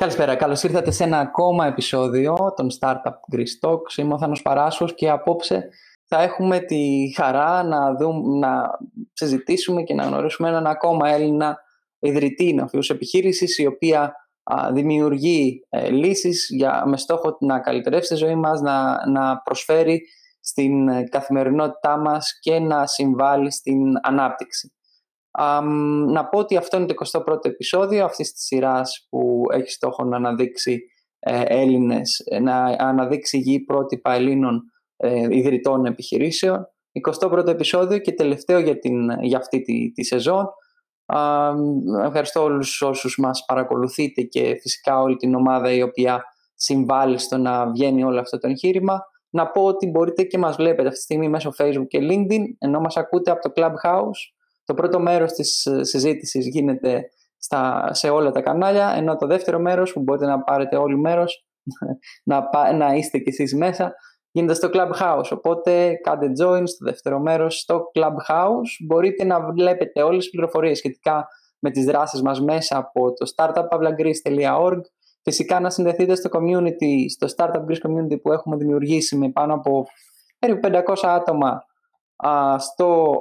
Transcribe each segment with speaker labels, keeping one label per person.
Speaker 1: Καλησπέρα. Καλώς ήρθατε σε ένα ακόμα επεισόδιο των Startup Greece Talks. Είμαι ο Θάνος Παράσχος και απόψε θα έχουμε τη χαρά να, δούμε, να συζητήσουμε και να γνωρίσουμε έναν ακόμα Έλληνα ιδρυτή νοφιούς επιχείρησης η οποία δημιουργεί ε, λύσεις για, με στόχο να καλυτερεύσει τη ζωή μας, να, να προσφέρει στην ε, καθημερινότητά μας και να συμβάλλει στην ανάπτυξη να πω ότι αυτό είναι το 21ο επεισόδιο αυτής της σειράς που έχει στόχο να αναδείξει ε, Έλληνες, ε, να αναδείξει γη πρότυπα Ελλήνων ε, ιδρυτών επιχειρήσεων. 21ο επεισόδιο και τελευταίο για, την, για αυτή τη, τη σεζόν. ευχαριστώ όλους όσους μας παρακολουθείτε και φυσικά όλη την ομάδα η οποία συμβάλλει στο να βγαίνει όλο αυτό το εγχείρημα. Να πω ότι μπορείτε και μας βλέπετε αυτή τη στιγμή μέσω Facebook και LinkedIn ενώ μας ακούτε από το Clubhouse το πρώτο μέρος της ε, συζήτησης γίνεται στα, σε όλα τα κανάλια, ενώ το δεύτερο μέρος που μπορείτε να πάρετε όλοι μέρος, να, να είστε κι εσείς μέσα, γίνεται στο Clubhouse. Οπότε κάντε join στο δεύτερο μέρος στο Clubhouse. Μπορείτε να βλέπετε όλες τις πληροφορίες σχετικά με τις δράσεις μας μέσα από το startupavlagreece.org Φυσικά να συνδεθείτε στο community, στο Startup Greece Community που έχουμε δημιουργήσει με πάνω από περίπου 500 άτομα στο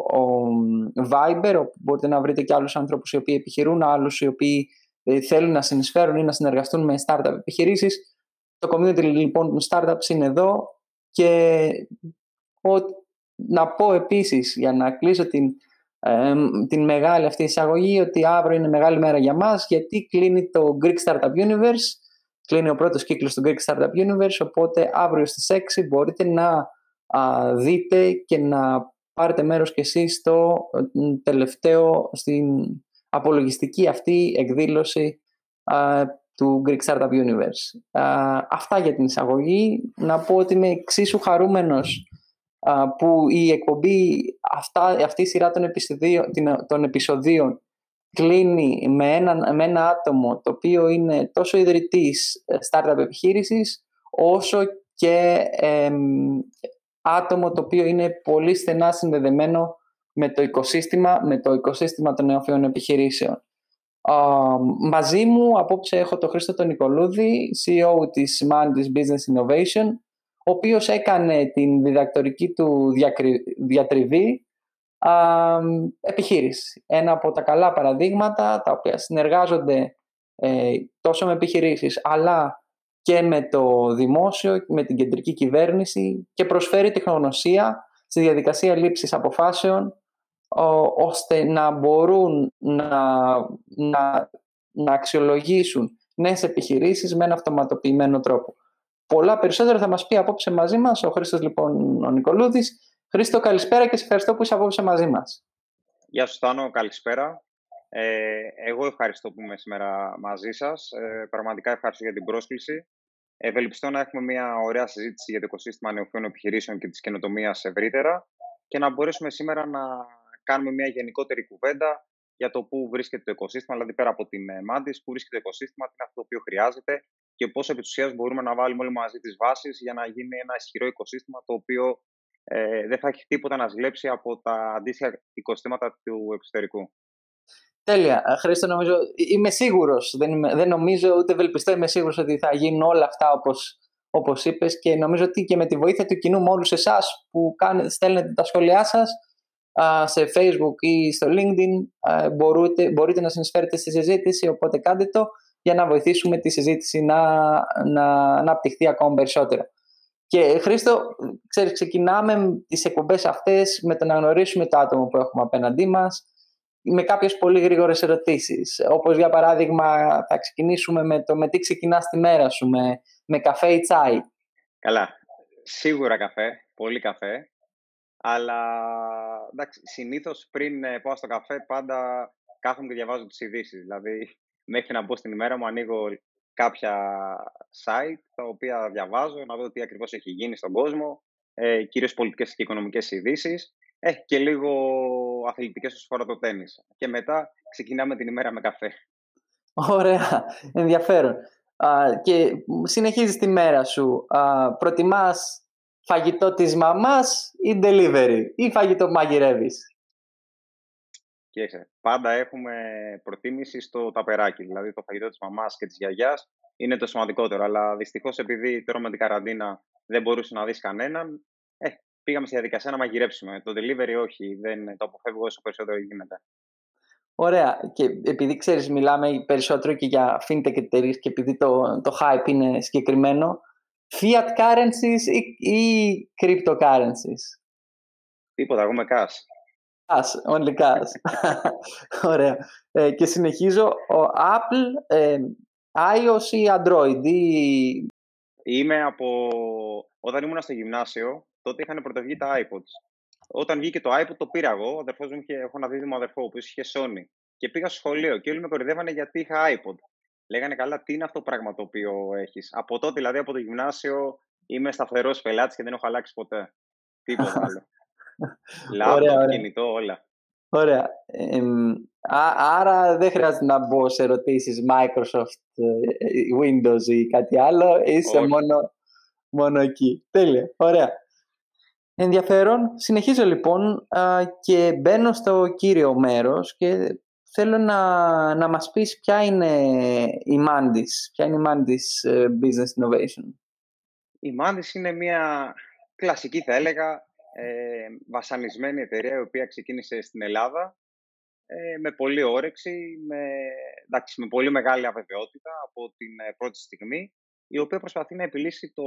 Speaker 1: Viber όπου μπορείτε να βρείτε και άλλους ανθρώπους οι οποίοι επιχειρούν, άλλους οι οποίοι ε, θέλουν να συνεισφέρουν ή να συνεργαστούν με startup επιχειρήσεις. Το community λοιπόν των startups είναι εδώ και να πω επίσης για να κλείσω την, την μεγάλη αυτή εισαγωγή ότι αύριο είναι μεγάλη μέρα για μας γιατί κλείνει το Greek Startup Universe κλείνει ο πρώτος κύκλος του Greek Startup Universe οπότε αύριο στις 6 μπορείτε να α, δείτε και να πάρετε μέρος και εσείς στο ε, τελευταίο, στην απολογιστική αυτή εκδήλωση α, του Greek Startup Universe. Α, αυτά για την εισαγωγή. Να πω ότι είμαι εξίσου χαρούμενος α, που η εκπομπή, αυτά, αυτή η σειρά των, των επεισοδίων κλείνει με ένα, με ένα άτομο το οποίο είναι τόσο ιδρυτής ε, startup επιχείρησης όσο και άτομο το οποίο είναι πολύ στενά συνδεδεμένο με το οικοσύστημα, με το οικοσύστημα των νεοφιών επιχειρήσεων. μαζί μου απόψε έχω τον Χρήστο τον Νικολούδη, CEO της Mantis Business Innovation, ο οποίος έκανε την διδακτορική του διατριβή επιχείρηση. Ένα από τα καλά παραδείγματα τα οποία συνεργάζονται ε, τόσο με επιχειρήσεις αλλά και με το δημόσιο, με την κεντρική κυβέρνηση και προσφέρει τεχνογνωσία στη διαδικασία λήψης αποφάσεων ώστε να μπορούν να, να, να αξιολογήσουν νέες επιχειρήσεις με ένα αυτοματοποιημένο τρόπο. Πολλά περισσότερα θα μας πει απόψε μαζί μας ο Χρήστος λοιπόν ο Νικολούδης. Χρήστο καλησπέρα και σε ευχαριστώ που είσαι απόψε μαζί μας.
Speaker 2: Γεια σου Στάνο, καλησπέρα. Ε, εγώ ευχαριστώ που είμαι σήμερα μαζί σας. Ε, πραγματικά ευχαριστώ για την πρόσκληση. Ευελπιστώ να έχουμε μια ωραία συζήτηση για το οικοσύστημα νεοφύων επιχειρήσεων και της καινοτομίας ευρύτερα και να μπορέσουμε σήμερα να κάνουμε μια γενικότερη κουβέντα για το πού βρίσκεται το οικοσύστημα, δηλαδή πέρα από την ε, μάντη, πού βρίσκεται το οικοσύστημα, τι είναι αυτό το οποίο χρειάζεται και πώς επί της μπορούμε να βάλουμε όλοι μαζί τις βάσεις για να γίνει ένα ισχυρό οικοσύστημα το οποίο ε, δεν θα έχει τίποτα να σλέψει από τα αντίστοιχα οικοσύστηματα του εξωτερικού.
Speaker 1: Τέλεια. Ε, Χρήστο, νομίζω, είμαι σίγουρος. Δεν, δεν νομίζω ούτε ευελπιστώ. Είμαι σίγουρος ότι θα γίνουν όλα αυτά όπω όπως είπες και νομίζω ότι και με τη βοήθεια του κοινού με όλους εσάς που κάνετε, στέλνετε τα σχόλιά σας σε facebook ή στο linkedin μπορείτε, μπορείτε να συνεισφέρετε στη συζήτηση οπότε κάντε το για να βοηθήσουμε τη συζήτηση να, να αναπτυχθεί ακόμα περισσότερο. Και Χρήστο, ξέρεις, ξεκινάμε τις εκπομπές αυτές με το να γνωρίσουμε το άτομο που έχουμε απέναντί μας, με κάποιες πολύ γρήγορες ερωτήσεις. Όπως για παράδειγμα θα ξεκινήσουμε με το με τι ξεκινάς τη μέρα σου, με, με καφέ ή τσάι.
Speaker 2: Καλά, σίγουρα καφέ, πολύ καφέ. Αλλά εντάξει, συνήθως πριν ε, πάω στο καφέ πάντα κάθομαι και διαβάζω τις ειδήσεις. Δηλαδή μέχρι να μπω στην ημέρα μου ανοίγω κάποια site τα οποία διαβάζω, να δω τι ακριβώς έχει γίνει στον κόσμο, ε, κυρίως πολιτικές και οικονομικές ειδήσεις έχει και λίγο αθλητικές όσο φορά το τέννις. Και μετά ξεκινάμε την ημέρα με καφέ.
Speaker 1: Ωραία, ενδιαφέρον. και συνεχίζεις τη μέρα σου. Α, προτιμάς φαγητό της μαμάς ή delivery; Ή φαγητό που μαγειρεύεις;
Speaker 2: Κοίταξε, πάντα έχουμε προτίμηση στο ταπεράκι, δηλαδή το φαγητό της μαμάς και της γιαγιάς είναι το σημαντικότερο. Αλλά δυστυχώς, επειδή τώρα με την καραντίνα δεν μπορούσε να δεις κανέναν, ε, πήγαμε στη διαδικασία να μαγειρέψουμε. Το delivery όχι, δεν το αποφεύγω όσο περισσότερο γίνεται.
Speaker 1: Ωραία. Και επειδή ξέρεις, μιλάμε περισσότερο και για fintech εταιρείες και επειδή το, το hype είναι συγκεκριμένο, fiat currencies ή, ή cryptocurrencies;
Speaker 2: Τίποτα, εγώ με cash.
Speaker 1: Cash, only cash. Ωραία. Ε, και συνεχίζω, ο Apple, ε, iOS ή Android ή...
Speaker 2: Είμαι από... Όταν ήμουν στο γυμνάσιο, τότε είχαν πρωτοβγεί τα iPods. Όταν βγήκε το iPod, το πήρα εγώ. Ο αδερφός μου είχε, έχω ένα δίδυμο αδερφό που είχε Sony. Και πήγα στο σχολείο και όλοι με κορυδεύανε γιατί είχα iPod. Λέγανε καλά, τι είναι αυτό το πράγμα το οποίο έχεις; Από τότε, δηλαδή από το γυμνάσιο, είμαι σταθερός πελάτης και δεν έχω αλλάξει ποτέ. Τίποτα άλλο. Λάπτοπ, κινητό, όλα.
Speaker 1: Ωραία. Ε, άρα δεν χρειάζεται να μπω σε ερωτήσεις Microsoft, ε, Windows ή κάτι άλλο. Είσαι μόνο, μόνο εκεί. Τέλεια. Ωραία. Ενδιαφέρον. Συνεχίζω λοιπόν και μπαίνω στο κύριο μέρος και θέλω να, να μας πεις ποια είναι η Mandis, ποια είναι η Mandis ε, Business Innovation.
Speaker 2: Η Mandis είναι μια κλασική θα έλεγα ε, βασανισμένη εταιρεία η οποία ξεκίνησε στην Ελλάδα ε, με πολύ όρεξη, με, εντάξει, με πολύ μεγάλη αβεβαιότητα από την ε, πρώτη στιγμή η οποία προσπαθεί να επιλύσει το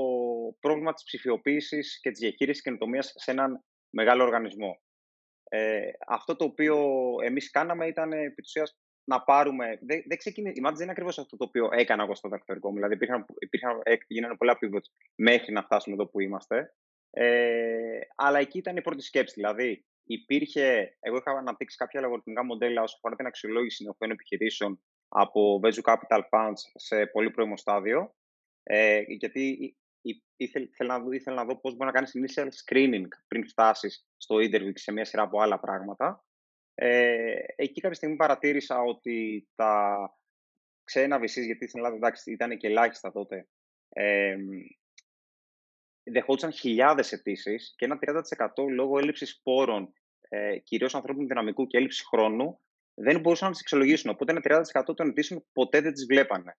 Speaker 2: πρόβλημα της ψηφιοποίησης και της διαχείρισης καινοτομίας σε έναν μεγάλο οργανισμό. Ε, αυτό το οποίο εμείς κάναμε ήταν επί να πάρουμε. Δεν, δεν ξεκίνησε, η Μάτζ δεν είναι ακριβώς αυτό το οποίο έκανα εγώ στο δακτορικό μου. Δηλαδή, υπήρχαν, υπήρχαν, γίνανε πολλά pivots μέχρι να φτάσουμε εδώ που είμαστε. Ε, αλλά εκεί ήταν η πρώτη σκέψη. Δηλαδή, υπήρχε. Εγώ είχα αναπτύξει κάποια λογοτεχνικά μοντέλα όσο αφορά την αξιολόγηση νεοφαίων επιχειρήσεων από Venture Capital Funds σε πολύ πρώιμο στάδιο. Ε, γιατί ήθελα, ήθελα, να δω, ήθελα να δω πώς μπορεί να κάνεις initial screening πριν φτάσεις στο interview και σε μια σειρά από άλλα πράγματα. Ε, εκεί κάποια στιγμή παρατήρησα ότι τα ξένα VCs, γιατί στην Ελλάδα εντάξει, ήταν και ελάχιστα τότε, ε, δεχόντουσαν χιλιάδες αιτήσεις και ένα 30% λόγω έλλειψης πόρων, ε, κυρίως ανθρώπινου δυναμικού και έλλειψης χρόνου, δεν μπορούσαν να τις εξολογήσουν. Οπότε ένα 30% των αιτήσεων ποτέ δεν τις βλέπανε.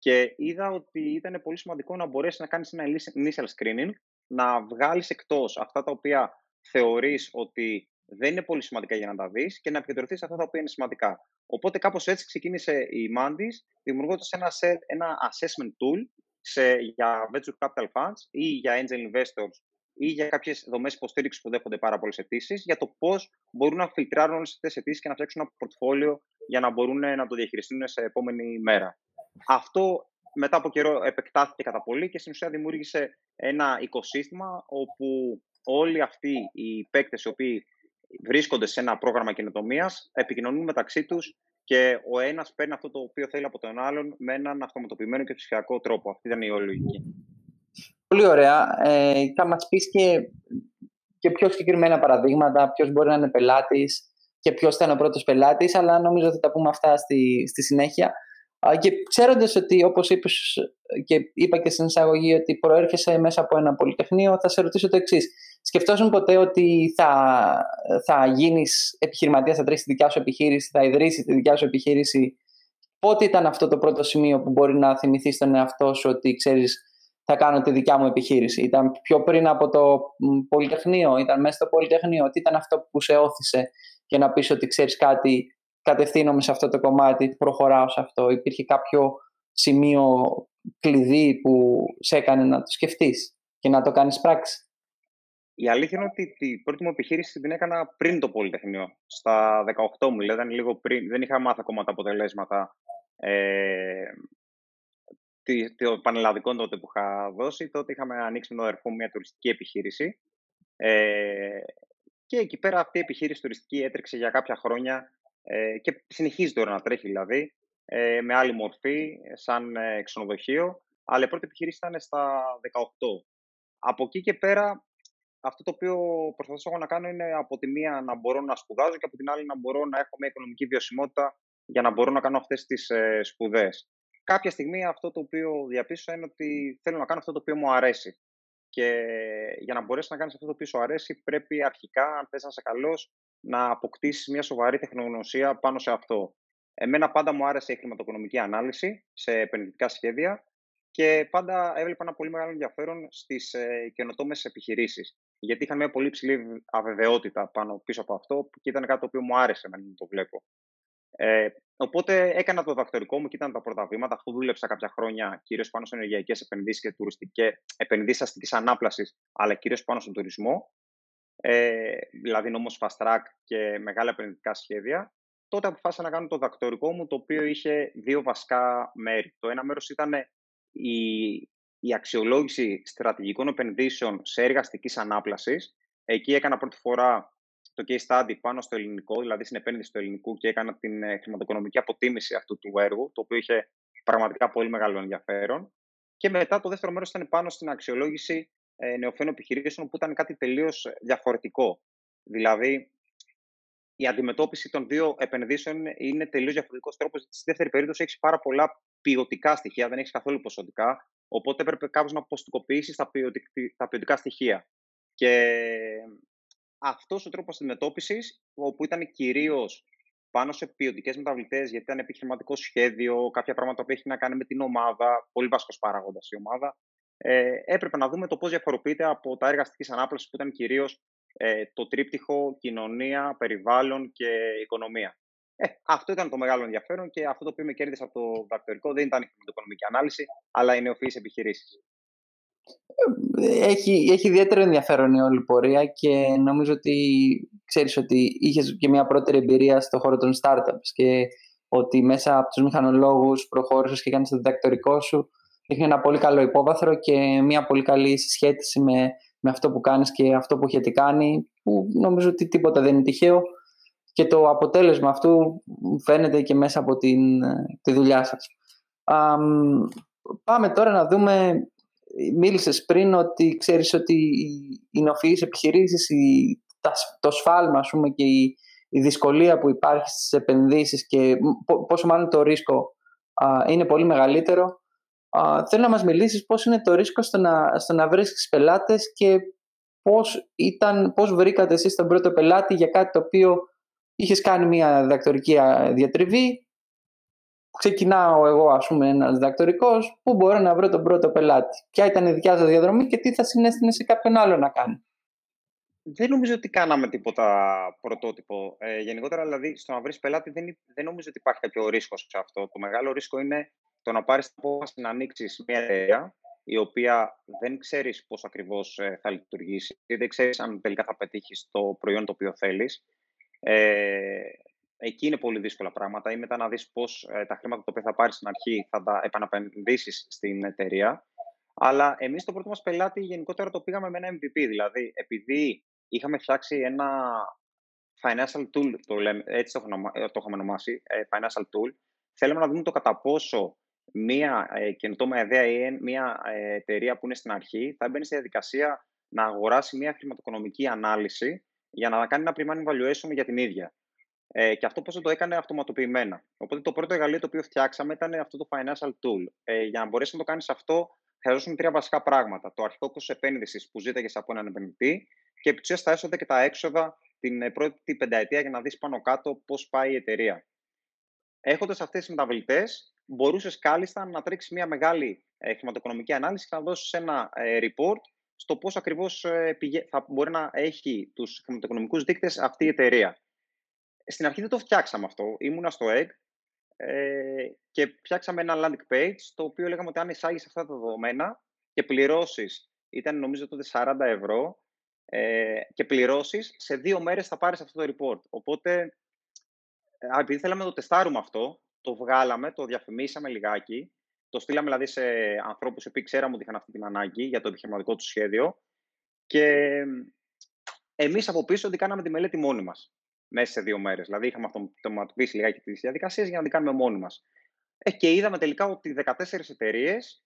Speaker 2: Και είδα ότι ήταν πολύ σημαντικό να μπορέσεις να κάνεις ένα initial screening, να βγάλεις εκτός αυτά τα οποία θεωρείς ότι δεν είναι πολύ σημαντικά για να τα δεις και να επικεντρωθείς σε αυτά τα οποία είναι σημαντικά. Οπότε κάπως έτσι ξεκίνησε η Mandis, δημιουργώντας ένα, ένα assessment tool σε, για venture capital funds ή για angel investors ή για κάποιες δομές υποστήριξης που δέχονται πάρα πολλές αιτήσεις, για το πώς μπορούν να φιλτράρουν όλες αυτές τις αιτήσεις και να φτιάξουν ένα πορτφόλιο για να μπορούν να το διαχειριστούν σε επόμενη μέρα. Αυτό μετά από καιρό επεκτάθηκε κατά πολύ και στην ουσία δημιούργησε ένα οικοσύστημα όπου όλοι αυτοί οι παίκτες οι οποίοι βρίσκονται σε ένα πρόγραμμα καινοτομίας επικοινωνούν μεταξύ τους και ο ένας παίρνει αυτό το οποίο θέλει από τον άλλον με έναν αυτοματοποιημένο και ψηφιακό τρόπο. Αυτή ήταν η όλη λογική.
Speaker 1: Πολύ ωραία. Ε, θα μας πεις και, και πιο συγκεκριμένα παραδείγματα, ποιος μπορεί να είναι πελάτης και ποιος ήταν ο πρώτος πελάτης, αλλά νομίζω ότι θα τα πούμε αυτά στη, στη συνέχεια. Και ξέροντας ότι, όπως είπες και είπα και στην εισαγωγή, ότι προέρχεσαι μέσα από ένα πολυτεχνείο, θα σε ρωτήσω το εξής. Σκεφτόσουν ποτέ ότι θα, θα γίνεις επιχειρηματίας, θα τρέχει τη δικιά σου επιχείρηση, θα ιδρύσεις τη δικιά σου επιχείρηση; Πότε ήταν αυτό το πρώτο σημείο που μπορεί να θυμηθείς στον εαυτό σου ότι ξέρεις, θα κάνω τη δικιά μου επιχείρηση; Ήταν πιο πριν από το Πολυτεχνείο, ήταν μέσα στο Πολυτεχνείο; Τι ήταν αυτό που σε όθησε για να πεις ότι ξέρεις κάτι, κατευθύνομαι σε αυτό το κομμάτι, προχωράω σε αυτό. Υπήρχε κάποιο σημείο κλειδί που σε έκανε να το σκεφτείς και να το κάνεις πράξη;
Speaker 2: Η αλήθεια είναι ότι την πρώτη μου επιχείρηση την έκανα πριν το Πολυτεχνείο, στα 18 μου, δηλαδή λίγο πριν. Δεν είχα μάθει ακόμα τα αποτελέσματα ε, των πανελλαδικών τότε που είχα δώσει. Τότε είχαμε ανοίξει με τον αδερφό μου μια τουριστική επιχείρηση. Ε, και εκεί πέρα αυτή η επιχείρηση τουριστική έτρεξε για κάποια χρόνια ε, και συνεχίζει τώρα να τρέχει δηλαδή, ε, με άλλη μορφή, σαν ε, ξενοδοχείο. Αλλά η πρώτη επιχείρηση ήταν στα 18. Από εκεί και πέρα, αυτό το οποίο προσπαθώ να κάνω είναι από τη μία να μπορώ να σπουδάζω και από την άλλη να μπορώ να έχω μια οικονομική βιωσιμότητα για να μπορώ να κάνω αυτές τις ε, σπουδές. Κάποια στιγμή αυτό το οποίο διαπίστωσα είναι ότι θέλω να κάνω αυτό το οποίο μου αρέσει. Και για να μπορέσεις να κάνεις αυτό το οποίο σου αρέσει, πρέπει αρχικά, αν θες να είσαι καλός, να αποκτήσεις μια σοβαρή τεχνογνωσία πάνω σε αυτό. Εμένα πάντα μου άρεσε η χρηματοοικονομική ανάλυση σε επενδυτικά σχέδια και πάντα έβλεπα ένα πολύ μεγάλο ενδιαφέρον στις ε, καινοτόμες επιχειρήσεις. Γιατί είχαν μια πολύ ψηλή αβεβαιότητα πάνω πίσω από αυτό και ήταν κάτι το οποίο μου άρεσε να το βλέπω. Ε, οπότε έκανα το δακτορικό μου και ήταν τα πρώτα βήματα, αφού δούλεψα κάποια χρόνια κυρίως πάνω σε ενεργειακές επενδύσεις και τουριστικέ επενδύσεις αστικής ανάπλασης, αλλά κυρίως πάνω στον τουρισμό. Ε, δηλαδή νόμος fast track και μεγάλα επενδυτικά σχέδια. Τότε αποφάσισα να κάνω το δακτορικό μου, το οποίο είχε δύο βασικά μέρη. Το ένα μέρος ήταν η, η αξιολόγηση στρατηγικών επενδύσεων σε έργα αστική ανάπλασης. Εκεί έκανα πρώτη φορά το case study πάνω στο ελληνικό, δηλαδή στην επένδυση του ελληνικού και έκανα την ε, χρηματοοικονομική αποτίμηση αυτού του έργου, το οποίο είχε πραγματικά πολύ μεγάλο ενδιαφέρον. Και μετά το δεύτερο μέρος ήταν πάνω στην αξιολόγηση ε, νεοφαίνων επιχειρήσεων, που ήταν κάτι τελείως διαφορετικό. Δηλαδή, η αντιμετώπιση των δύο επενδύσεων είναι τελείως διαφορετικός τρόπος. Στη δεύτερη περίπτωση έχεις πάρα πολλά ποιοτικά στοιχεία, δεν έχεις καθόλου ποσοτικά. Οπότε έπρεπε κάπως να ποστικοποιήσει τα, τα ποιοτικά στοιχεία. Και αυτός ο τρόπος αντιμετώπισης, όπου ήταν κυρίως πάνω σε ποιοτικές μεταβλητές, γιατί ήταν επιχειρηματικό σχέδιο, κάποια πράγματα που έχει να κάνει με την ομάδα, πολύ βασικός παράγοντας η ομάδα. Ε, έπρεπε να δούμε το πώς διαφοροποιείται από τα έργα αστικής ανάπλασης που ήταν κυρίως ε, το τρίπτυχο κοινωνία, περιβάλλον και οικονομία. Ε, αυτό ήταν το μεγάλο ενδιαφέρον και αυτό το οποίο με κέρδισε από το δακτορικό δεν ήταν η οικονομική ανάλυση, αλλά οι νεοφυείς επιχειρήσεις
Speaker 1: έχει, έχει ιδιαίτερο ενδιαφέρον η όλη πορεία και νομίζω ότι ξέρεις ότι είχες και μια πρώτερη εμπειρία στο χώρο των startups και ότι μέσα από τους μηχανολόγους προχώρησες και έκανες το διδακτορικό σου έχει ένα πολύ καλό υπόβαθρο και μια πολύ καλή συσχέτιση με, με αυτό που κάνεις και αυτό που έχετε κάνει που νομίζω ότι τίποτα δεν είναι τυχαίο και το αποτέλεσμα αυτού φαίνεται και μέσα από την, τη δουλειά σας. πάμε τώρα να δούμε μίλησες πριν ότι ξέρεις ότι οι νοφείς επιχειρήσεις, το σφάλμα ας πούμε, και η, η δυσκολία που υπάρχει στις επενδύσεις και πόσο μάλλον το ρίσκο είναι πολύ μεγαλύτερο. Α, θέλω να μας μιλήσεις πώς είναι το ρίσκο στο να, στο να βρίσκεις πελάτες και πώς, ήταν, πώς βρήκατε εσείς τον πρώτο πελάτη για κάτι το οποίο είχες κάνει μια διδακτορική διατριβή ξεκινάω εγώ, ας πούμε, ένας διδακτορικός, πού μπορώ να βρω τον πρώτο πελάτη. Ποια ήταν η δικιά σας διαδρομή και τι θα συνέστηνε σε κάποιον άλλο να κάνει.
Speaker 2: Δεν νομίζω ότι κάναμε τίποτα πρωτότυπο. Ε, γενικότερα, δηλαδή, στο να βρεις πελάτη, δεν, δεν νομίζω ότι υπάρχει κάποιο ρίσκο σε αυτό. Το μεγάλο ρίσκο είναι το να πάρεις την απόφαση να ανοίξεις μια εταιρεία η οποία δεν ξέρεις πώς ακριβώς ε, θα λειτουργήσει, δεν ξέρεις αν τελικά θα πετύχεις το προϊόν το οποίο θέλεις. Ε, Εκεί είναι πολύ δύσκολα πράγματα ή μετά να δεις πώς ε, τα χρήματα τα οποία θα πάρεις στην αρχή θα τα επαναπενδύσεις στην εταιρεία. Αλλά εμείς το πρώτο μας πελάτη γενικότερα το πήγαμε με ένα MVP. Δηλαδή, επειδή είχαμε φτιάξει ένα financial tool, το λέμε, έτσι το, το έχουμε ονομάσει, ε, financial tool, θέλαμε να δούμε το κατά πόσο μία ε, καινοτόμα ιδέα ή μία ε, εταιρεία που είναι στην αρχή θα έμπαινε στη διαδικασία να αγοράσει μία χρηματοοικονομική ανάλυση για να κάνει ένα pre-money valuation για την ίδια. Ε, και αυτό πώς το έκανε αυτοματοποιημένα. Οπότε το πρώτο εργαλείο το οποίο φτιάξαμε ήταν αυτό το financial tool. Ε, για να μπορέσει να το κάνεις αυτό, χρειαζόσουν τρία βασικά πράγματα. Το αρχικό κόστος επένδυσης που ζήταγες από έναν επενδυτή και επί τα έσοδα και τα έξοδα την ε, πρώτη πενταετία για να δεις πάνω κάτω πώς πάει η εταιρεία. Έχοντας αυτές τις μεταβλητές, μπορούσες κάλλιστα να τρέξεις μια μεγάλη ε, χρηματοοικονομική ανάλυση και να δώσεις ένα ε, report στο πώς ακριβώς ε, θα μπορεί να έχει τους χρηματοοικονομικούς δείκτες αυτή η εταιρεία στην αρχή δεν το φτιάξαμε αυτό. Ήμουνα στο egg ε, και φτιάξαμε ένα landing page, το οποίο λέγαμε ότι αν εισάγεις αυτά τα δεδομένα και πληρώσεις, ήταν νομίζω τότε 40 ευρώ, ε, και πληρώσεις, σε δύο μέρες θα πάρεις αυτό το report. Οπότε, επειδή θέλαμε να το τεστάρουμε αυτό, το βγάλαμε, το διαφημίσαμε λιγάκι, το στείλαμε δηλαδή σε ανθρώπους που ξέραμε ότι είχαν αυτή την ανάγκη για το επιχειρηματικό τους σχέδιο και εμείς από πίσω ότι κάναμε τη μελέτη μόνοι μας μέσα σε δύο μέρες. Δηλαδή, είχαμε αυτοματοποιήσει λιγάκι τις διαδικασίες για να την κάνουμε μόνοι μας. Ε, και είδαμε τελικά ότι 14 εταιρείες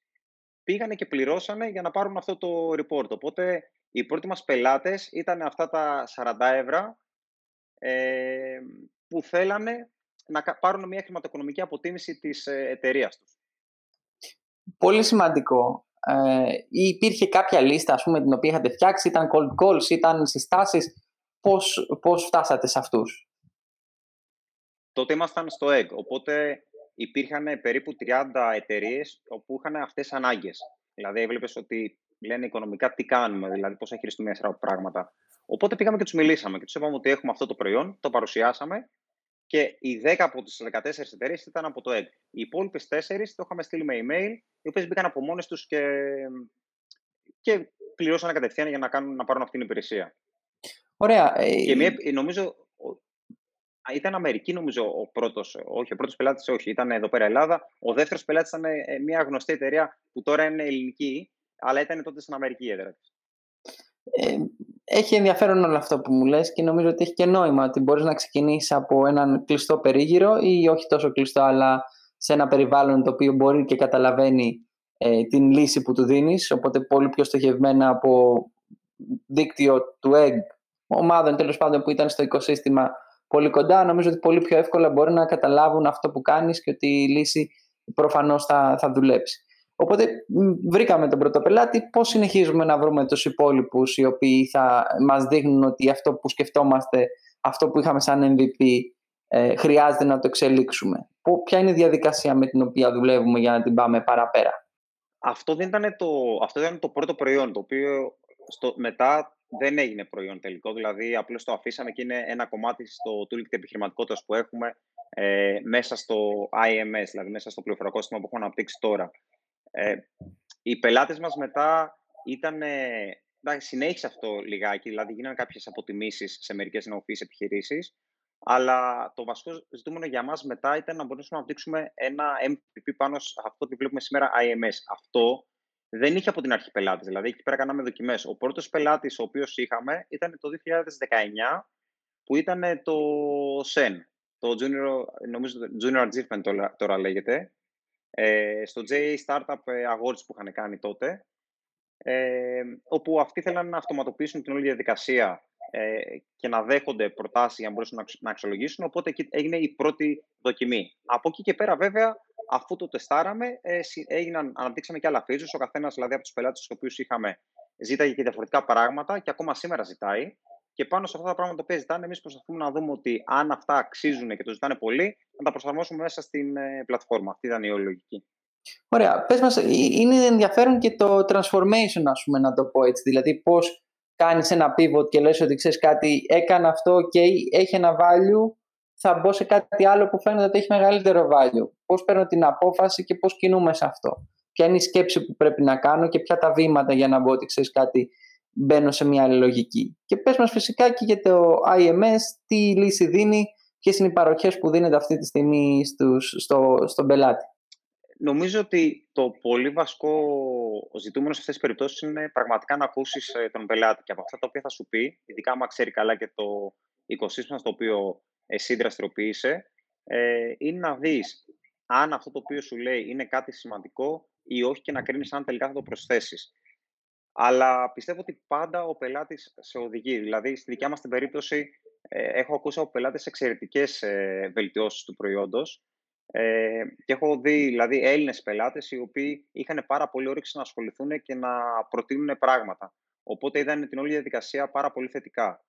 Speaker 2: πήγανε και πληρώσανε για να πάρουν αυτό το report. Οπότε, οι πρώτοι μας πελάτες ήταν αυτά τα 40 ευρώ ε, που θέλανε να πάρουν μια χρηματοοικονομική αποτίμηση της ε, εταιρείας τους.
Speaker 1: Πολύ σημαντικό. Ε, υπήρχε κάποια λίστα ας πούμε, την οποία είχατε φτιάξει, ήταν cold calls, ήταν συστάσεις πώς, πώς φτάσατε σε αυτούς;
Speaker 2: Τότε ήμασταν στο EGG, οπότε υπήρχαν περίπου 30 εταιρείες όπου είχαν αυτές τι ανάγκες. Δηλαδή, έβλεπες ότι λένε οικονομικά τι κάνουμε, δηλαδή πώς θα χειριστούμε μια σειρά πράγματα. Οπότε πήγαμε και τους μιλήσαμε και τους είπαμε ότι έχουμε αυτό το προϊόν, το παρουσιάσαμε και οι 10 από τις 14 εταιρείες ήταν από το ΕΓ. Οι υπόλοιπες 4 το είχαμε στείλει με email, οι οποίες μπήκαν από μόνες τους και, και πληρώσαν κατευθείαν για να, κάνουν, να πάρουν αυτή την υπηρεσία.
Speaker 1: Ωραία.
Speaker 2: Ε, και μια, νομίζω, ήταν Αμερική, νομίζω, ο πρώτος. Όχι, ο πρώτος πελάτης, όχι, ήταν εδώ πέρα Ελλάδα. Ο δεύτερος πελάτης ήταν ε, μια γνωστή εταιρεία που τώρα είναι ελληνική, αλλά ήταν τότε στην Αμερική η έδρα
Speaker 1: ε, έχει ενδιαφέρον όλο αυτό που μου λες και νομίζω ότι έχει και νόημα ότι μπορείς να ξεκινήσεις από έναν κλειστό περίγυρο ή όχι τόσο κλειστό αλλά σε ένα περιβάλλον το οποίο μπορεί και καταλαβαίνει ε, την λύση που του δίνεις οπότε πολύ πιο στοχευμένα από δίκτυο του EGG ομάδων τέλος πάντων που ήταν στο οικοσύστημα πολύ κοντά νομίζω ότι πολύ πιο εύκολα μπορεί να καταλάβουν αυτό που κάνεις και ότι η λύση προφανώς θα, θα δουλέψει. Οπότε βρήκαμε τον πρώτο πελάτη, πώς συνεχίζουμε να βρούμε τους υπόλοιπους οι οποίοι θα μας δείχνουν ότι αυτό που σκεφτόμαστε, αυτό που είχαμε σαν MVP ε, χρειάζεται να το εξελίξουμε; Ποια είναι η διαδικασία με την οποία δουλεύουμε για να την πάμε παραπέρα;
Speaker 2: Αυτό δεν ήταν το, αυτό ήταν το πρώτο προϊόν, το οποίο στο, μετά δεν έγινε προϊόν τελικό, δηλαδή απλώς το αφήσαμε και είναι ένα κομμάτι στο toolkit επιχειρηματικότητας που έχουμε ε, μέσα στο IMS, δηλαδή μέσα στο πληροφορικό σύστημα που έχουμε αναπτύξει τώρα. Ε, οι πελάτες μας μετά ήταν, συνέχισε αυτό λιγάκι, δηλαδή γίνανε κάποιες αποτιμήσεις σε μερικές νεοφυείς επιχειρήσεις, αλλά το βασικό ζητούμενο για μας μετά ήταν να μπορέσουμε να αναπτύξουμε ένα MVP πάνω σε αυτό που βλέπουμε σήμερα IMS. Αυτό δεν είχε από την αρχή πελάτες, δηλαδή εκεί πέρα κάναμε δοκιμές. Ο πρώτος πελάτης ο οποίος είχαμε ήταν το 2019, που ήταν το SEN, το Junior, νομίζω Junior Achievement τώρα λέγεται, ε, στο JA Startup ε, Awards που είχαν κάνει τότε, ε, όπου αυτοί θέλαν να αυτοματοποιήσουν την όλη διαδικασία ε, και να δέχονται προτάσεις για να μπορέσουν να, να αξιολογήσουν, οπότε εκεί έγινε η πρώτη δοκιμή. Από εκεί και πέρα βέβαια, αφού το τεστάραμε, ε, έγιναν, αναπτύξαμε και άλλα features, ο καθένας δηλαδή από τους πελάτες τους οποίους είχαμε ζήταγε και διαφορετικά πράγματα και ακόμα σήμερα ζητάει. Και πάνω σε αυτά τα πράγματα που ζητάνε, εμείς προσπαθούμε να δούμε ότι αν αυτά αξίζουν και το ζητάνε πολύ, να τα προσαρμόσουμε μέσα στην ε, πλατφόρμα. Αυτή ήταν η όλη λογική.
Speaker 1: Ωραία. Πες μας, ε, είναι ενδιαφέρον και το transformation, ας πούμε, να το πω έτσι. Δηλαδή, πώς κάνεις ένα pivot και λες ότι ξέρεις κάτι, έκανα αυτό και έχει ένα value, θα μπω σε κάτι άλλο που φαίνεται ότι έχει μεγαλύτερο value. Πώς παίρνω την απόφαση και πώς κινούμε σε αυτό. Ποια είναι η σκέψη που πρέπει να κάνω και ποια τα βήματα για να μπω ότι ξέρεις κάτι, μπαίνω σε μια άλλη λογική. Και πες μας φυσικά και για το IMS, τι λύση δίνει, ποιες είναι οι παροχές που δίνεται αυτή τη στιγμή στους, στο, στον πελάτη.
Speaker 2: Νομίζω ότι το πολύ βασικό ζητούμενο σε αυτές τις περιπτώσεις είναι πραγματικά να ακούσεις ε, τον πελάτη και από αυτά τα οποία θα σου πει, ειδικά άμα ξέρει καλά και το οικοσύστημα στο οποίο εσύ δραστηριοποιείσαι, ε, είναι να δεις αν αυτό το οποίο σου λέει είναι κάτι σημαντικό ή όχι και να κρίνεις αν τελικά θα το προσθέσεις. Αλλά πιστεύω ότι πάντα ο πελάτης σε οδηγεί. Δηλαδή, στη δικιά μας την περίπτωση, ε, έχω ακούσει από πελάτες εξαιρετικές ε, βελτιώσεις του προϊόντος. Ε, και έχω δει δηλαδή Έλληνες πελάτες οι οποίοι είχαν πάρα πολύ όρεξη να ασχοληθούν και να προτείνουν πράγματα. Οπότε είδαν την όλη διαδικασία πάρα πολύ θετικά.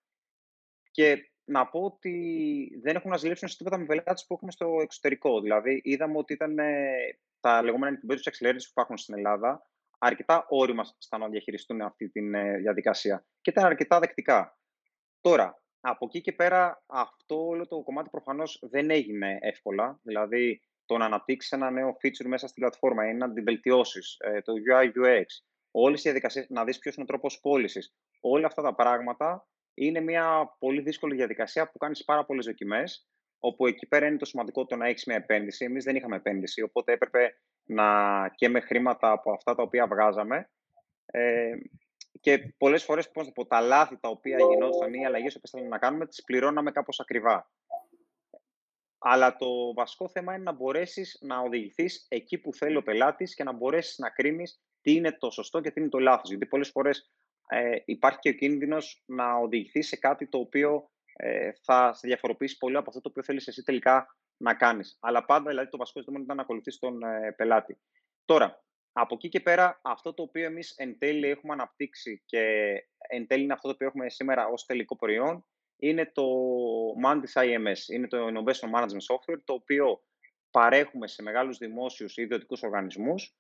Speaker 2: Και να πω ότι δεν έχουν να ζηλέψουν σε τίποτα με πελάτες που έχουμε στο εξωτερικό. Δηλαδή, είδαμε ότι ήταν ε, τα λεγόμενα incubators accelerators που υπάρχουν στην Ελλάδα, αρκετά όρημα στα να διαχειριστούν αυτή τη ε, διαδικασία και ήταν αρκετά δεκτικά. Τώρα, από εκεί και πέρα, αυτό όλο το κομμάτι προφανώς δεν έγινε εύκολα. Δηλαδή, το να αναπτύξεις ένα νέο feature μέσα στην πλατφόρμα ή να την βελτιώσεις, ε, το UI, UX, όλες οι διαδικασίες, να δεις ποιος είναι ο τρόπος πώλησης. Όλα αυτά τα πράγματα είναι μια πολύ δύσκολη διαδικασία που κάνεις πάρα πολλές δοκιμές. Όπου εκεί πέρα είναι το σημαντικό το να έχεις μια επένδυση. Εμείς δεν είχαμε επένδυση, οπότε έπρεπε να και με χρήματα από αυτά τα οποία βγάζαμε. Ε, και πολλές φορές πώς πω, τα λάθη τα οποία γινόταν ή οι αλλαγές που θέλαμε να κάνουμε, τις πληρώναμε κάπως ακριβά. Αλλά το βασικό θέμα είναι να μπορέσεις να οδηγηθείς εκεί που θέλει ο πελάτης και να μπορέσεις να κρίνεις τι είναι το σωστό και τι είναι το λάθος. Γιατί πολλές φορές ε, υπάρχει και ο κίνδυνος να οδηγηθεί σε κάτι το οποίο ε, θα σε διαφοροποιήσει πολύ από αυτό το οποίο θέλεις εσύ τελικά να κάνεις. Αλλά πάντα δηλαδή, το βασικό ζήτημα ήταν να ακολουθείς τον ε, πελάτη. Τώρα, από εκεί και πέρα, αυτό το οποίο εμείς εν τέλει έχουμε αναπτύξει και εν τέλει είναι αυτό το οποίο έχουμε σήμερα ως τελικό προϊόν, είναι το Mantis IMS, είναι το Innovation Management Software, το οποίο παρέχουμε σε μεγάλους δημόσιους ή ιδιωτικούς οργανισμούς,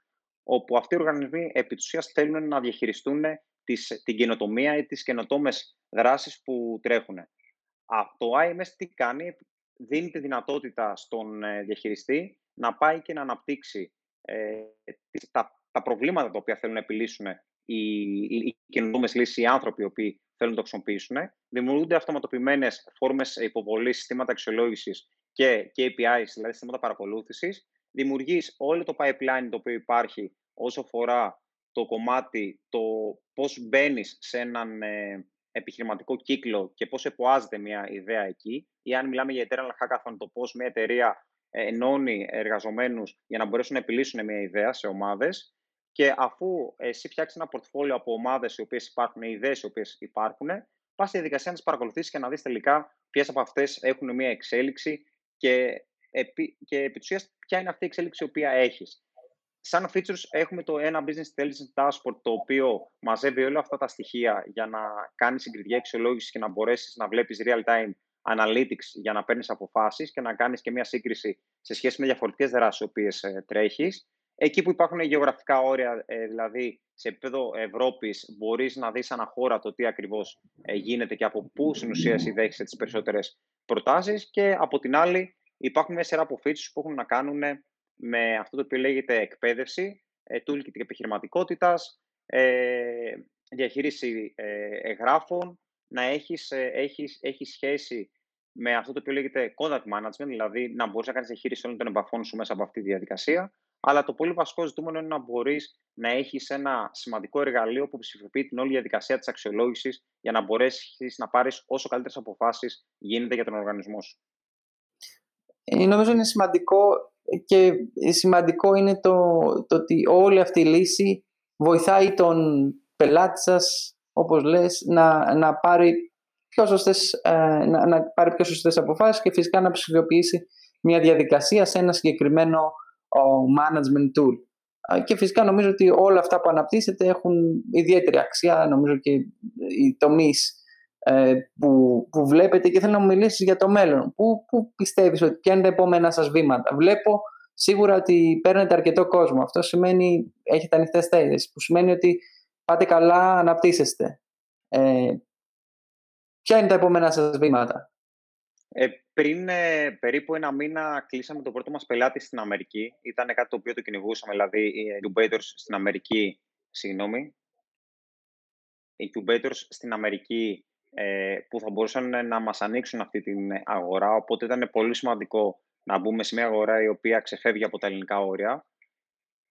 Speaker 2: όπου αυτοί οι οργανισμοί επί θέλουν να διαχειριστούν τις, την καινοτομία ή τις καινοτόμες δράσεις που τρέχουν. Το IMS τι κάνει, δίνει τη δυνατότητα στον ε, διαχειριστή να πάει και να αναπτύξει ε, τα, τα προβλήματα τα οποία θέλουν να επιλύσουν οι, οι καινοτόμες λύσεις, οι άνθρωποι οι οποίοι θέλουν να το χρησιμοποιήσουν. Δημιουργούνται αυτοματοποιημένες φόρμες υποβολής, συστήματα αξιολόγησης και KPIs, δηλαδή συστήματα παρακολούθησης. Δημιουργείς όλο το pipeline το οποίο υπάρχει όσο αφορά το κομμάτι, το πώς μπαίνεις σε έναν ε, επιχειρηματικό κύκλο και πώς εποάζεται μια ιδέα εκεί ή αν μιλάμε για eternal hackathon, το πώς μια εταιρεία ε, ενώνει εργαζομένους για να μπορέσουν να επιλύσουν μια ιδέα σε ομάδες. Και αφού εσύ φτιάξεις ένα πορτφόλιο από ομάδες οι οποίες υπάρχουν, ιδέες οι οποίες υπάρχουν, πας στη διαδικασία να τις παρακολουθήσεις και να δεις τελικά ποιες από αυτές έχουν μια εξέλιξη και επί, και επί ποια είναι αυτή η εξέλιξη η οποία έχεις σαν features έχουμε το ένα Business Intelligence Dashboard το οποίο μαζεύει όλα αυτά τα στοιχεία για να κάνεις συγκριτική αξιολόγηση και να μπορέσεις να βλέπεις real-time analytics για να παίρνεις αποφάσεις και να κάνεις και μια σύγκριση σε σχέση με διαφορετικές δράσεις οι οποίες ε, τρέχεις. Εκεί που υπάρχουν γεωγραφικά όρια, ε, δηλαδή σε επίπεδο Ευρώπης, μπορείς να δεις ένα χώρα το τι ακριβώς ε, γίνεται και από πού στην ουσία δέχεσαι τις περισσότερες προτάσεις. Και από την άλλη, υπάρχουν μια σειρά από features που έχουν να κάνουν με αυτό το οποίο λέγεται εκπαίδευση, ε, toolkit και επιχειρηματικότητας, ε, διαχείριση ε, εγγράφων, να έχεις, ε, έχεις, έχεις σχέση με αυτό το οποίο λέγεται contact management, δηλαδή να μπορείς να κάνεις διαχείριση όλων των εμπαφών σου μέσα από αυτή τη διαδικασία. Αλλά το πολύ βασικό ζητούμενο είναι να μπορείς να έχεις ένα σημαντικό εργαλείο που ψηφιοποιεί την όλη διαδικασία της αξιολόγησης για να μπορέσεις να πάρεις όσο καλύτερες αποφάσεις γίνεται για τον οργανισμό σου.
Speaker 1: Ε, νομίζω είναι σημαντικό και σημαντικό είναι το, το ότι όλη αυτή η λύση βοηθάει τον πελάτη σας, όπως λες, να, να, πάρει πιο σωστές, ε, να, να πάρει πιο σωστές αποφάσεις και φυσικά να ψηφιοποιήσει μια διαδικασία σε ένα συγκεκριμένο management tool. Και φυσικά νομίζω ότι όλα αυτά που αναπτύσσετε έχουν ιδιαίτερη αξία, νομίζω και οι τομείς ε, που, που βλέπετε και θέλω να μου μιλήσεις για το μέλλον. Πού, πού πιστεύεις ότι ποια είναι τα επόμενα σας βήματα; Βλέπω σίγουρα ότι παίρνετε αρκετό κόσμο. Αυτό σημαίνει έχετε ανοιχτές θέσεις, που σημαίνει ότι πάτε καλά, αναπτύσσεστε. Ε, ποια είναι τα επόμενα σας βήματα;
Speaker 2: Ε, πριν ε, περίπου ένα μήνα κλείσαμε το πρώτο μας πελάτη στην Αμερική. Ήταν κάτι το οποίο το κυνηγούσαμε, δηλαδή οι incubators στην Αμερική, συγγνώμη, incubators στην Αμερική ε, που θα μπορούσαν να μας ανοίξουν αυτή την αγορά. Οπότε ήταν πολύ σημαντικό να μπούμε σε μια αγορά η οποία ξεφεύγει από τα ελληνικά όρια.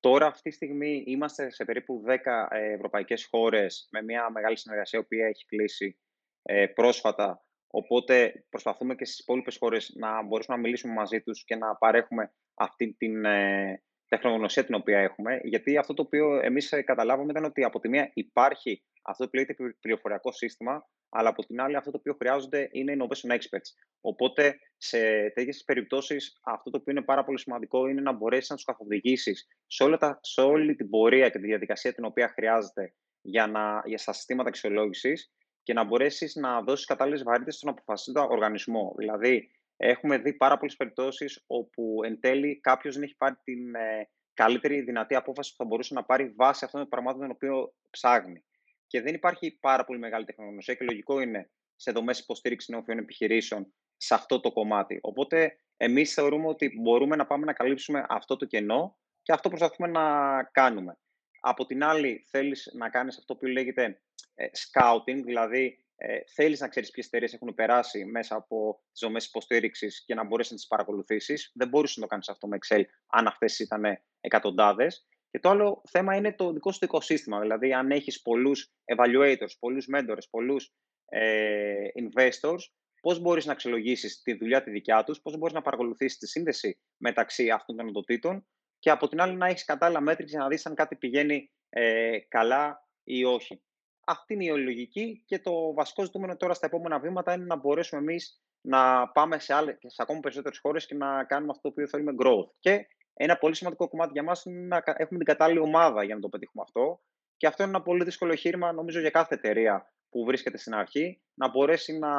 Speaker 2: Τώρα, αυτή τη στιγμή, είμαστε σε περίπου 10 ε, ευρωπαϊκές χώρες με μια μεγάλη συνεργασία, η οποία έχει κλείσει ε, πρόσφατα. Οπότε, προσπαθούμε και στις υπόλοιπες χώρες να μπορέσουμε να μιλήσουμε μαζί τους και να παρέχουμε αυτή την ε, τεχνογνωσία την οποία έχουμε. Γιατί αυτό το οποίο εμείς καταλάβαμε ήταν ότι από τη μία υπάρχει αυτό που λέγεται πληροφοριακό σύστημα, αλλά από την άλλη αυτό το οποίο χρειάζονται είναι innovation experts. Οπότε σε τέτοιες περιπτώσεις αυτό το οποίο είναι πάρα πολύ σημαντικό είναι να μπορέσεις να τους καθοδηγήσεις σε, σε όλη την πορεία και τη διαδικασία την οποία χρειάζεται για, να, για στα συστήματα αξιολόγησης και να μπορέσεις να δώσεις κατάλληλες βαρύτητες στον αποφασιστικό οργανισμό. Δηλαδή, έχουμε δει πάρα πολλές περιπτώσεις όπου εν τέλει κάποιος δεν έχει πάρει την ε, καλύτερη δυνατή απόφαση που θα μπορούσε να πάρει βάσει αυτών των πραγμάτων τον οποίο ψάχνει και δεν υπάρχει πάρα πολύ μεγάλη τεχνογνωσία και λογικό είναι σε δομές υποστήριξης νέων επιχειρήσεων σε αυτό το κομμάτι. Οπότε, εμείς θεωρούμε ότι μπορούμε να πάμε να καλύψουμε αυτό το κενό και αυτό προσπαθούμε να κάνουμε. Από την άλλη, θέλεις να κάνεις αυτό που λέγεται ε, scouting, δηλαδή ε, θέλεις να ξέρεις ποιες εταιρείες έχουν περάσει μέσα από τι δομέ υποστήριξης και να μπορέσεις να τις παρακολουθήσεις. Δεν μπορούσε να το κάνεις αυτό με Excel, αν αυτές ήταν εκατοντάδες. Και το άλλο θέμα είναι το δικό σου το οικοσύστημα. Δηλαδή, αν έχεις πολλούς evaluators, πολλούς mentors, πολλούς ε, investors, πώς μπορείς να αξιολογήσεις τη δουλειά τη δικιά τους, πώς μπορείς να παρακολουθήσεις τη σύνδεση μεταξύ αυτών των οντοτήτων και από την άλλη να έχεις κατάλληλα μέτρηση για να δεις αν κάτι πηγαίνει ε, καλά ή όχι. Αυτή είναι η λογική και το βασικό ζητούμενο τώρα στα επόμενα βήματα είναι να μπορέσουμε εμείς να πάμε σε, άλλες, σε ακόμα περισσότερες χώρες και να κάνουμε αυτό το οποίο θέλουμε growth. Και ένα πολύ σημαντικό κομμάτι για μας είναι να έχουμε την κατάλληλη ομάδα για να το πετύχουμε αυτό. Και αυτό είναι ένα πολύ δύσκολο εγχείρημα, νομίζω, για κάθε εταιρεία που βρίσκεται στην αρχή, να μπορέσει να,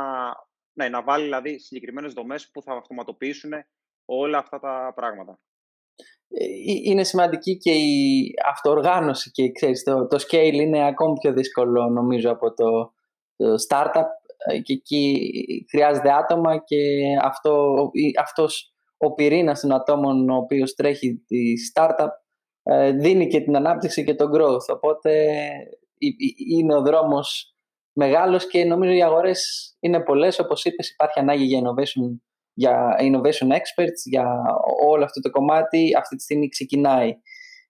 Speaker 2: ναι, να βάλει δηλαδή συγκεκριμένες δομές που θα αυτοματοποιήσουν όλα αυτά τα πράγματα.
Speaker 1: Ε, είναι σημαντική και η αυτοοργάνωση και ξέρεις, το, το scale είναι ακόμη πιο δύσκολο νομίζω από το, το startup. Ε, και εκεί χρειάζεται άτομα και αυτό, αυτός ο πυρήνας των ατόμων ο οποίος τρέχει τη startup ε, δίνει και την ανάπτυξη και τον growth. Οπότε είναι ο δρόμος μεγάλος και νομίζω οι αγορές είναι πολλές. Όπως είπες υπάρχει ανάγκη για innovation για innovation experts, για όλο αυτό το κομμάτι αυτή τη στιγμή ξεκινάει.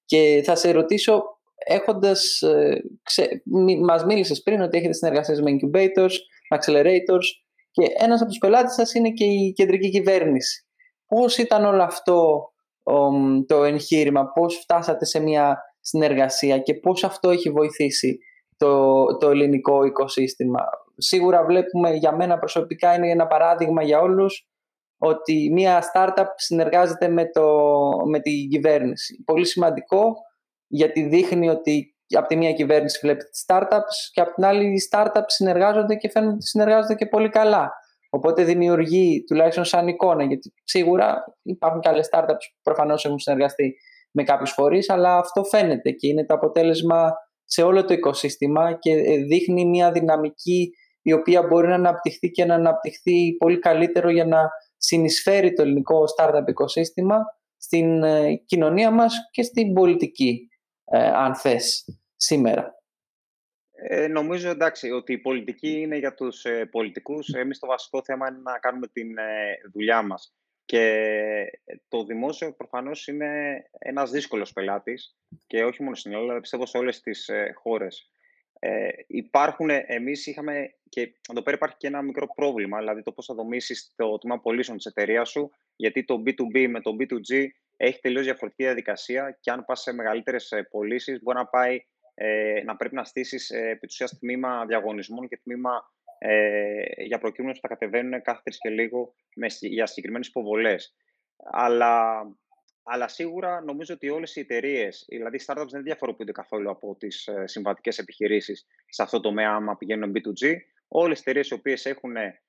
Speaker 1: Και θα σε ρωτήσω, έχοντας, ε, ξε, μας μίλησες πριν ότι έχετε συνεργασίες με incubators, με accelerators και ένας από τους πελάτες σας είναι και η κεντρική κυβέρνηση. Πώς ήταν όλο αυτό το εγχείρημα, πώς φτάσατε σε μια συνεργασία και πώς αυτό έχει βοηθήσει το, το ελληνικό οικοσύστημα; Σίγουρα βλέπουμε για μένα προσωπικά είναι ένα παράδειγμα για όλους ότι μια startup συνεργάζεται με, το, με την κυβέρνηση. Πολύ σημαντικό γιατί δείχνει ότι από τη μία κυβέρνηση βλέπει τις startups και από την άλλη οι startups συνεργάζονται και φαίνονται ότι συνεργάζονται και πολύ καλά. Οπότε δημιουργεί τουλάχιστον σαν εικόνα, γιατί σίγουρα υπάρχουν και άλλες startups που προφανώς έχουν συνεργαστεί με κάποιους φορείς, αλλά αυτό φαίνεται και είναι το αποτέλεσμα σε όλο το οικοσύστημα και δείχνει μια δυναμική η οποία μπορεί να αναπτυχθεί και να αναπτυχθεί πολύ καλύτερο για να συνεισφέρει το ελληνικό startup οικοσύστημα στην ε, κοινωνία μας και στην πολιτική, ε, αν θες, σήμερα.
Speaker 2: Ε, νομίζω εντάξει ότι η πολιτική είναι για τους ε, πολιτικούς. Εμείς το βασικό θέμα είναι να κάνουμε την ε, δουλειά μας. Και το δημόσιο προφανώς είναι ένας δύσκολος πελάτης και όχι μόνο στην Ελλάδα, αλλά πιστεύω σε όλες τις χώρες. Ε, υπάρχουν, εμείς είχαμε, και εδώ πέρα υπάρχει και ένα μικρό πρόβλημα, δηλαδή το πώς θα δομήσεις το τμήμα πωλήσεων της εταιρείας σου, γιατί το B2B με το B2G έχει τελείως διαφορετική διαδικασία και αν πας σε μεγαλύτερες ε, πωλήσεις, μπορεί να πάει ε, να πρέπει να στήσεις ε, επί τμήμα διαγωνισμών και τμήμα ε, για προκείμενους που θα κατεβαίνουν κάθε τρεις και λίγο με, για συγκεκριμένες υποβολές. Αλλά αλλά σίγουρα νομίζω ότι όλες οι εταιρείες, δηλαδή οι startups δεν διαφοροποιούνται καθόλου από τις ε, συμβατικές επιχειρήσεις σε αυτό το τομέα, άμα πηγαίνουν B2G. Όλες οι εταιρείες οι οποίες έχουν ε,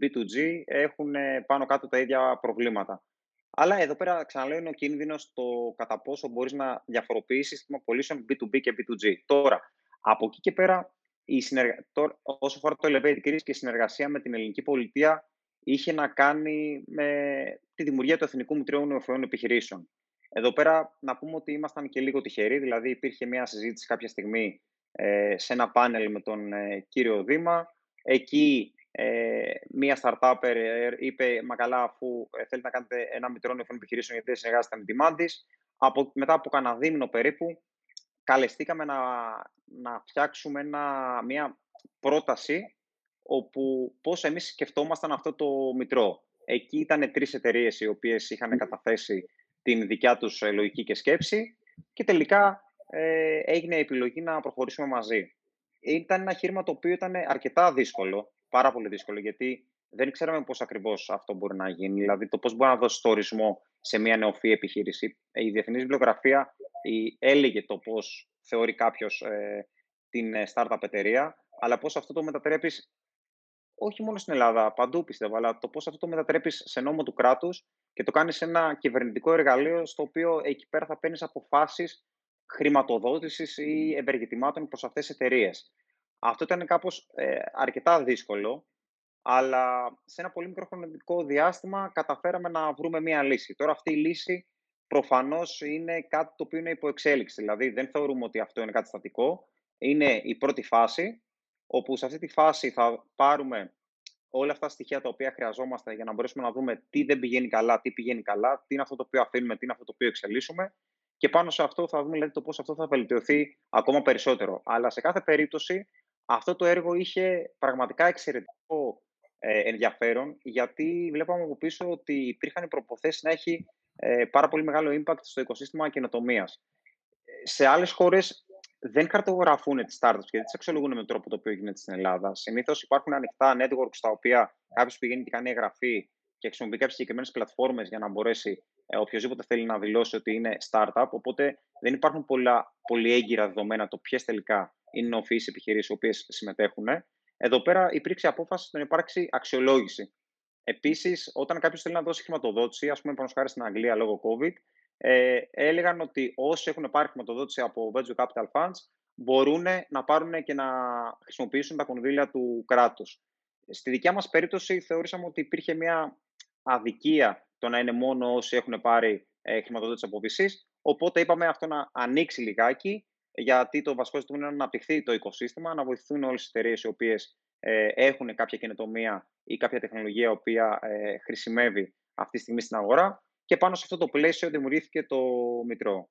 Speaker 2: B2G έχουν ε, πάνω κάτω τα ίδια προβλήματα. Αλλά εδώ πέρα ξαναλέω είναι ο κίνδυνος το κατά πόσο μπορείς να διαφοροποιήσεις σύστημα πωλήσεων B2B και B2G. Τώρα, από εκεί και πέρα, η συνεργα... Τώρα, όσο αφορά το elevated crise και η συνεργασία με την ελληνική πολιτεία, είχε να κάνει με τη δημιουργία του Εθνικού Μητρώου Νεοφυών Επιχειρήσεων. Εδώ πέρα να πούμε ότι ήμασταν και λίγο τυχεροί, δηλαδή υπήρχε μια συζήτηση κάποια στιγμή ε, σε ένα πάνελ με τον ε, κύριο Δήμα. Εκεί ε, μια startup ε, είπε, μα καλά, αφού θέλετε να κάνετε ένα Μητρό Νεοφυών Επιχειρήσεων, γιατί δεν συνεργάζεται με τη Μάντης. Από, μετά από κανένα δίμηνο περίπου, καλεστήκαμε να, να φτιάξουμε ένα, μια πρόταση όπου πώς εμείς σκεφτόμασταν αυτό το μητρό. Εκεί ήταν τρεις εταιρείες οι οποίες είχαν καταθέσει την δικιά τους ε, λογική και σκέψη και τελικά ε, έγινε η επιλογή να προχωρήσουμε μαζί. Ήταν ένα χείρημα το οποίο ήταν αρκετά δύσκολο, πάρα πολύ δύσκολο, γιατί δεν ξέραμε πώς ακριβώς αυτό μπορεί να γίνει, δηλαδή το πώς μπορεί να δώσει το ορισμό σε μια νεοφύ επιχείρηση. Η διεθνής βιβλιογραφία έλεγε το πώς θεωρεί κάποιος ε, την ε, startup εταιρεία, αλλά πώς αυτό το μετατρέπεις όχι μόνο στην Ελλάδα, παντού πιστεύω, αλλά το πώς αυτό το μετατρέπεις σε νόμο του κράτους και το κάνεις ένα κυβερνητικό εργαλείο στο οποίο εκεί πέρα θα παίρνεις αποφάσεις χρηματοδότησης ή ευεργετημάτων προς αυτές τις εταιρείες. Αυτό ήταν κάπως ε, αρκετά δύσκολο, αλλά σε ένα πολύ μικρό χρονικό διάστημα καταφέραμε να βρούμε μία λύση. Τώρα αυτή η λύση προφανώς είναι κάτι το οποίο είναι υπό εξέλιξη. Δηλαδή δεν θεωρούμε ότι αυτό είναι κάτι στατικό. Είναι η πρώτη φάση όπου σε αυτή τη φάση θα πάρουμε όλα αυτά τα στοιχεία τα οποία χρειαζόμαστε για να μπορέσουμε να δούμε τι δεν πηγαίνει καλά, τι πηγαίνει καλά, τι είναι αυτό το οποίο αφήνουμε, τι είναι αυτό το οποίο εξελίσσουμε και πάνω σε αυτό θα δούμε δηλαδή, το πώς αυτό θα βελτιωθεί ακόμα περισσότερο. Αλλά σε κάθε περίπτωση αυτό το έργο είχε πραγματικά εξαιρετικό ε, ενδιαφέρον γιατί βλέπαμε από πίσω ότι υπήρχαν οι προποθέσει να έχει ε, πάρα πολύ μεγάλο impact στο οικοσύστημα καινοτομίας. Σε άλλες χώρες δεν χαρτογραφούν τις startups και δεν τις αξιολογούν με τον τρόπο το οποίο γίνεται στην Ελλάδα. Συνήθως υπάρχουν ανοιχτά networks στα οποία κάποιος πηγαίνει και κάνει εγγραφή και χρησιμοποιεί κάποιες συγκεκριμένες πλατφόρμες για να μπορέσει ε, οποιοδήποτε θέλει να δηλώσει ότι είναι startup. Οπότε δεν υπάρχουν πολλά, πολύ έγκυρα δεδομένα το ποιες τελικά είναι οφείλει επιχειρήσεις οι οποίες συμμετέχουν. Εδώ πέρα υπήρξε απόφαση να υπάρξει αξιολόγηση. Επίσης, όταν κάποιος θέλει να δώσει χρηματοδότηση, ας πούμε, πάνω χάρη στην Αγγλία λόγω COVID, ε, έλεγαν ότι όσοι έχουν πάρει χρηματοδότηση από Venture Capital Funds μπορούν να πάρουν και να χρησιμοποιήσουν τα κονδύλια του κράτους. Στη δικιά μας περίπτωση, θεωρήσαμε ότι υπήρχε μια αδικία το να είναι μόνο όσοι έχουν πάρει ε, χρηματοδότηση από VCs. Οπότε είπαμε αυτό να ανοίξει λιγάκι, γιατί το βασικό ζήτημα είναι να αναπτυχθεί το οικοσύστημα, να βοηθούν όλες τις εταιρείες οι οποίες ε, έχουν κάποια καινοτομία ή κάποια τεχνολογία η οποία ε, χρησιμεύει αυτή τη στιγμή στην αγορά. Και πάνω σε αυτό το πλαίσιο δημιουργήθηκε το Μητρό.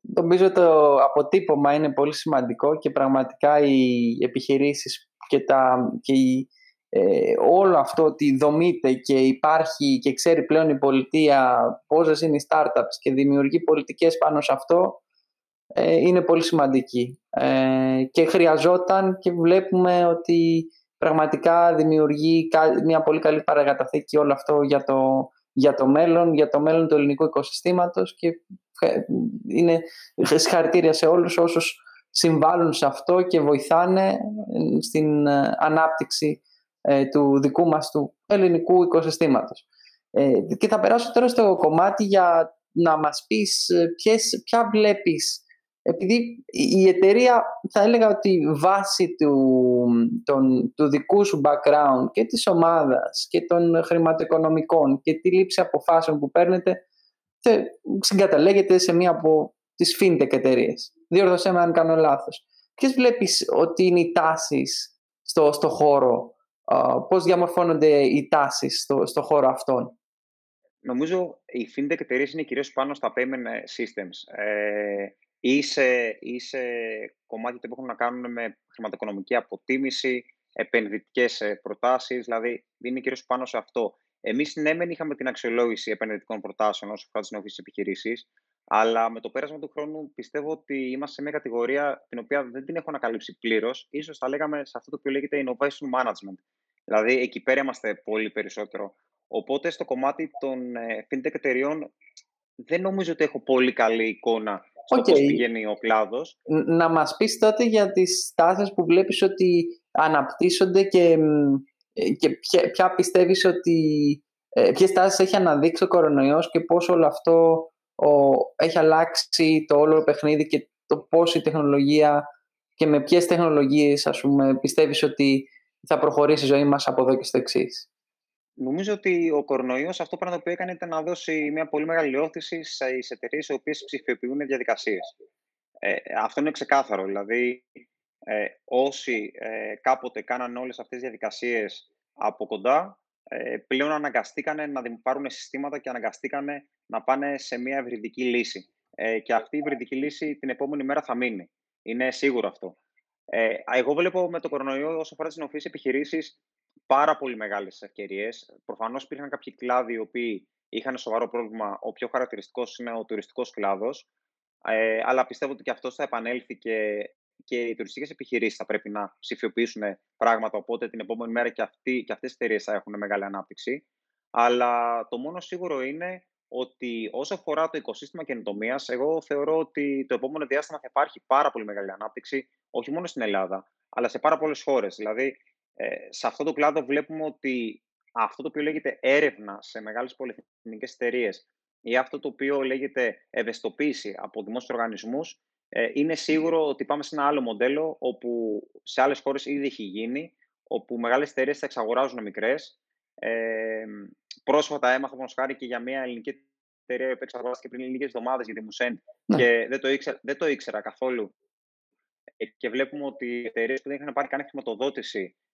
Speaker 1: Νομίζω το αποτύπωμα είναι πολύ σημαντικό και πραγματικά οι επιχειρήσεις και, τα, και η, ε, όλο αυτό ότι δομείται και υπάρχει και ξέρει πλέον η πολιτεία πόσες είναι οι startups και δημιουργεί πολιτικές πάνω σε αυτό ε, είναι πολύ σημαντική ε, και χρειαζόταν και βλέπουμε ότι πραγματικά δημιουργεί μια πολύ καλή παραγαταθήκη όλο αυτό για το, για το μέλλον, για το μέλλον του ελληνικού οικοσυστήματος και είναι συγχαρητήρια σε όλους όσους συμβάλλουν σε αυτό και βοηθάνε στην ανάπτυξη ε, του δικού μας του ελληνικού οικοσυστήματος. Ε, και θα περάσω τώρα στο κομμάτι για να μας πεις ε, ποιες, ποια βλέπεις επειδή η εταιρεία θα έλεγα ότι βάσει του, τον, του δικού σου background και της ομάδας και των χρηματοοικονομικών και τη λήψη αποφάσεων που παίρνετε συγκαταλέγεται σε μία από τις fintech εταιρείες. Διόρθωσέ με αν κάνω λάθος. Ποιες βλέπεις ότι είναι οι τάσεις στο, στο χώρο πώς διαμορφώνονται οι τάσεις στο, στο χώρο αυτόν;
Speaker 2: Νομίζω οι fintech εταιρείες είναι κυρίως πάνω στα payment systems ε, ή, σε, ή σε κομμάτια που έχουν να κάνουν με χρηματοοικονομική αποτίμηση, επενδυτικές ε, προτάσεις, δηλαδή είναι κυρίως πάνω σε αυτό. Εμείς ναι, μεν είχαμε την αξιολόγηση επενδυτικών προτάσεων όσο αφορά τις νεοφύσεις επιχειρήσεις, αλλά με το πέρασμα του χρόνου πιστεύω ότι είμαστε σε μια κατηγορία την οποία δεν την έχω ανακαλύψει πλήρως. σω θα λέγαμε σε αυτό το οποίο λέγεται innovation management. Δηλαδή εκεί πέρα είμαστε πολύ περισσότερο. Οπότε στο κομμάτι των ε, fintech εταιριών δεν νομίζω ότι έχω πολύ καλή εικόνα στο okay. πώς πηγαίνει ο κλάδος.
Speaker 1: Να μας πεις τότε για τις τάσεις που βλέπεις ότι αναπτύσσονται και, ε, και ποια, ποια πιστεύεις ότι ε, ποιες τάσεις έχει αναδείξει ο κορονοϊός και πώς όλο αυτό ο, έχει αλλάξει το όλο παιχνίδι και το πώς η τεχνολογία και με ποιες τεχνολογίες ας πούμε, πιστεύεις ότι θα προχωρήσει η ζωή μας από εδώ και στο εξής;
Speaker 2: Νομίζω ότι ο κορονοϊός αυτό πράγμα που έκανε ήταν να δώσει μια πολύ μεγάλη όθηση σε εταιρείες οι οποίες ψηφιοποιούν διαδικασίες. Ε, αυτό είναι ξεκάθαρο. Δηλαδή, ε, όσοι ε, κάποτε κάναν όλες αυτές τις διαδικασίες από κοντά, ε, πλέον αναγκαστήκανε να πάρουν συστήματα και αναγκαστήκανε να πάνε σε μια ευρυδική λύση. Ε, και αυτή η ευρυδική λύση την επόμενη μέρα θα μείνει. Είναι σίγουρο αυτό. Ε, εγώ βλέπω με το κορονοϊό όσο αφορά τις νοφεί επιχειρήσεις πάρα πολύ μεγάλες ευκαιρίες. Προφανώς υπήρχαν κάποιοι κλάδοι οι οποίοι είχαν σοβαρό πρόβλημα. Ο πιο χαρακτηριστικός είναι ο τουριστικός κλάδος. Ε, αλλά πιστεύω ότι και αυτός θα επανέλθει και, και οι τουριστικές επιχειρήσεις θα πρέπει να ψηφιοποιήσουν πράγματα. Οπότε την επόμενη μέρα και, αυτοί, και αυτές οι εταιρείες θα έχουν μεγάλη ανάπτυξη. Αλλά το μόνο σίγουρο είναι ότι όσο αφορά το οικοσύστημα καινοτομίας, εγώ θεωρώ ότι το επόμενο διάστημα θα υπάρχει πάρα πολύ μεγάλη ανάπτυξη, όχι μόνο στην Ελλάδα, αλλά σε πάρα πολλές χώρες. Δηλαδή, ε, σε αυτό το κλάδο βλέπουμε ότι αυτό το οποίο λέγεται έρευνα σε μεγάλες πολυεθνικές εταιρείες ή αυτό το οποίο λέγεται ευαισθητοποίηση από δημόσιους οργανισμούς, ε, είναι σίγουρο ότι πάμε σε ένα άλλο μοντέλο όπου σε άλλες χώρες ήδη έχει γίνει, όπου μεγάλες εταιρείες θα εξαγοράζουν μικρές. Ε, πρόσφατα έμαθα μόνο χάρη και για μια ελληνική εταιρεία που εξαγοράστηκε πριν λίγες εβδομάδες για τη Μουσέντ ναι. και δεν το, ήξερα, δεν το ήξερα καθόλου. Ε, και βλέπουμε ότι οι εταιρείες που δεν είχαν πάρει καν χρηματοδότηση ε,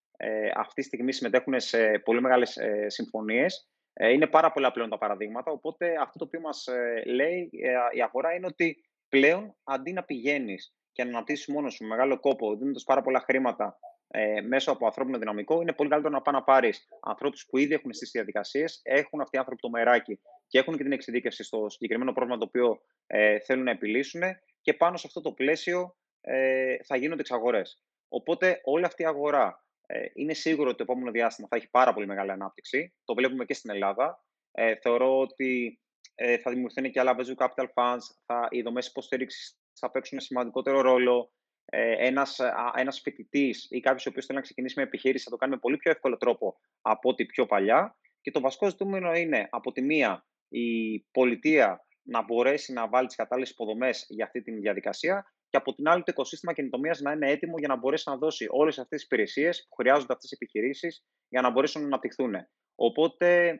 Speaker 2: αυτή τη στιγμή συμμετέχουν σε πολύ μεγάλες ε, συμφωνίες. Ε, είναι πάρα πολλά πλέον τα παραδείγματα. Οπότε αυτό το οποίο μας ε, λέει ε, η αγορά είναι ότι πλέον αντί να πηγαίνεις και να αναπτύσσεις μόνος σου μεγάλο κόπο, δίνοντας πάρα πολλά χρήματα ε, μέσω από ανθρώπινο δυναμικό, είναι πολύ καλύτερο να πάει να πάρεις ανθρώπους που ήδη έχουν στι διαδικασίες, έχουν αυτοί οι άνθρωποι το μεράκι και έχουν και την εξειδίκευση στο συγκεκριμένο πρόβλημα το οποίο ε, θέλουν να επιλύσουν και πάνω σε αυτό το πλαίσιο ε, θα γίνονται εξαγορές. Οπότε όλη αυτή η αγορά ε, είναι σίγουρο ότι το επόμενο διάστημα θα έχει πάρα πολύ μεγάλη ανάπτυξη. Το βλέπουμε και στην Ελλάδα. Ε, θεωρώ ότι ε, θα δημιουργηθούν και άλλα venture capital funds, θα, οι δομές υποστήριξης θα παίξουν σημαντικότερο ρόλο ε, ένας, ένας φοιτητής ή κάποιος ο οποίος θέλει να ξεκινήσει με επιχείρηση θα το κάνει με πολύ πιο εύκολο τρόπο από ό,τι πιο παλιά Και το βασικό ζητούμενο είναι από τη μία η πολιτεία να μπορέσει να βάλει τις κατάλληλες υποδομές για αυτή τη διαδικασία και από την άλλη το οικοσύστημα καινοτομίας να είναι έτοιμο για να μπορέσει να δώσει όλες αυτές τις υπηρεσίες που χρειάζονται αυτές οι επιχειρήσεις για να μπορέσουν να αναπτυχθούν. Οπότε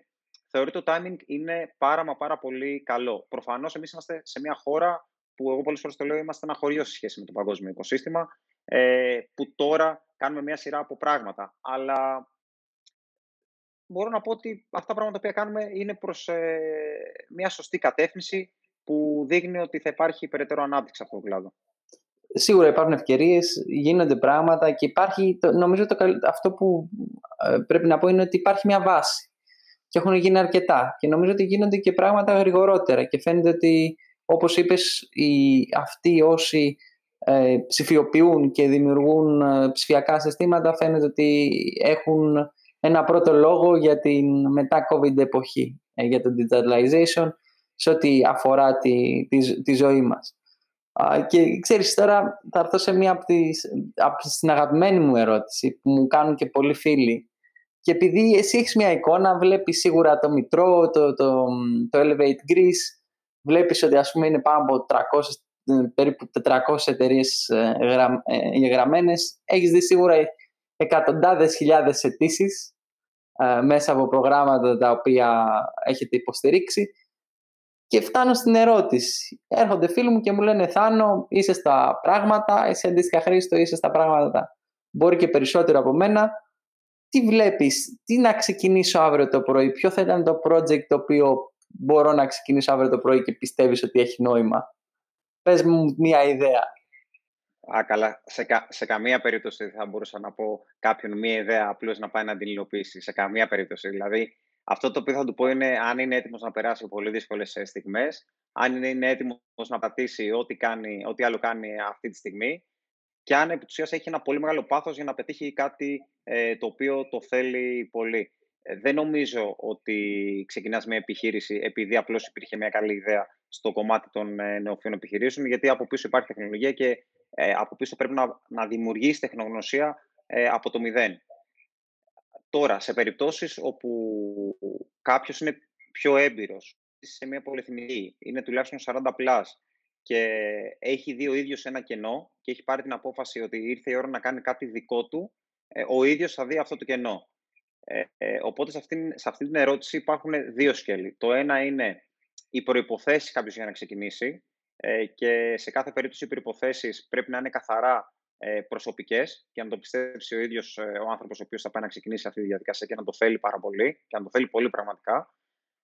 Speaker 2: θεωρεί το timing είναι πάρα μα πάρα πολύ καλό. Προφανώς εμείς είμαστε σε μια χώρα που εγώ πολλές φορές το λέω είμαστε ένα χωριό σε σχέση με το παγκόσμιο οικοσύστημα, ε, που τώρα κάνουμε μια σειρά από πράγματα. Αλλά μπορώ να πω ότι αυτά τα πράγματα που κάνουμε είναι προς ε, μια σωστή κατεύθυνση που δείχνει ότι θα υπάρχει περαιτέρω ανάπτυξη αυτό το κλάδο.
Speaker 1: Σίγουρα υπάρχουν ευκαιρίες, γίνονται πράγματα και υπάρχει, νομίζω το, αυτό που ε, πρέπει να πω είναι ότι υπάρχει μια βάση και έχουν γίνει αρκετά και νομίζω ότι γίνονται και πράγματα γρηγορότερα και φαίνεται ότι όπως είπες οι, αυτοί όσοι ε, ψηφιοποιούν και δημιουργούν ε, ψηφιακά συστήματα φαίνεται ότι έχουν ένα πρώτο λόγο για την μετά COVID εποχή, ε, για το digitalization σε ό,τι αφορά τη, τη, τη ζωή μας. Και ξέρεις τώρα θα έρθω σε μία από τις, από την αγαπημένη μου ερώτηση που μου κάνουν και πολλοί φίλοι και επειδή εσύ έχεις μια εικόνα βλέπεις σίγουρα το Μητρό, το, το, το Elevate Greece βλέπεις ότι ας πούμε είναι πάνω από 300, περίπου 400 εταιρείες εγγραμμένε. Έχεις δει σίγουρα εκατοντάδες χιλιάδες αιτήσεις ε, μέσα από προγράμματα τα οποία έχετε υποστηρίξει και φτάνω στην ερώτηση. Έρχονται φίλοι μου και μου λένε Θάνο, είσαι στα πράγματα, εσύ αντίστοιχα Χρήστο, είσαι στα πράγματα μπορεί και περισσότερο από μένα. Τι βλέπεις, τι να ξεκινήσω αύριο το πρωί, ποιο θα ήταν το project το οποίο μπορώ να ξεκινήσω αύριο το πρωί και πιστεύεις ότι έχει νόημα; Πες μου μια ιδέα.
Speaker 2: Α, καλά. Σε, κα, σε καμία περίπτωση δεν θα μπορούσα να πω κάποιον μία ιδέα απλώς να πάει να την υλοποιήσει. Σε καμία περίπτωση. Δηλαδή, αυτό το οποίο θα του πω είναι αν είναι έτοιμος να περάσει πολύ δύσκολες στιγμές, αν είναι έτοιμος να πατήσει ό,τι, κάνει, ό,τι άλλο κάνει αυτή τη στιγμή και αν επί έχει ένα πολύ μεγάλο πάθος για να πετύχει κάτι ε, το οποίο το θέλει πολύ. Ε, δεν νομίζω ότι ξεκινάς μια επιχείρηση επειδή απλώς υπήρχε μια καλή ιδέα στο κομμάτι των ε, νεοφύων επιχειρήσεων, γιατί από πίσω υπάρχει τεχνολογία και ε, από πίσω πρέπει να, να δημιουργήσει τεχνογνωσία ε, από το μηδέν. Τώρα, σε περιπτώσεις όπου κάποιος είναι πιο έμπειρος, σε μια πολυεθνική, είναι τουλάχιστον 40 πλάς και έχει δει ο ίδιος ένα κενό και έχει πάρει την απόφαση ότι ήρθε η ώρα να κάνει κάτι δικό του, ε, ο ίδιος θα δει αυτό το κενό. Ε, ε, οπότε σε αυτή, σε αυτή την ερώτηση υπάρχουν δύο σκέλη. Το ένα είναι οι προϋποθέσεις κάποιος για να ξεκινήσει ε, και σε κάθε περίπτωση οι προϋποθέσεις πρέπει να είναι καθαρά ε, προσωπικές και να το πιστέψει ο ίδιος ε, ο άνθρωπος ο οποίος θα πάει να ξεκινήσει αυτή τη διαδικασία και να το θέλει πάρα πολύ και να το θέλει πολύ πραγματικά.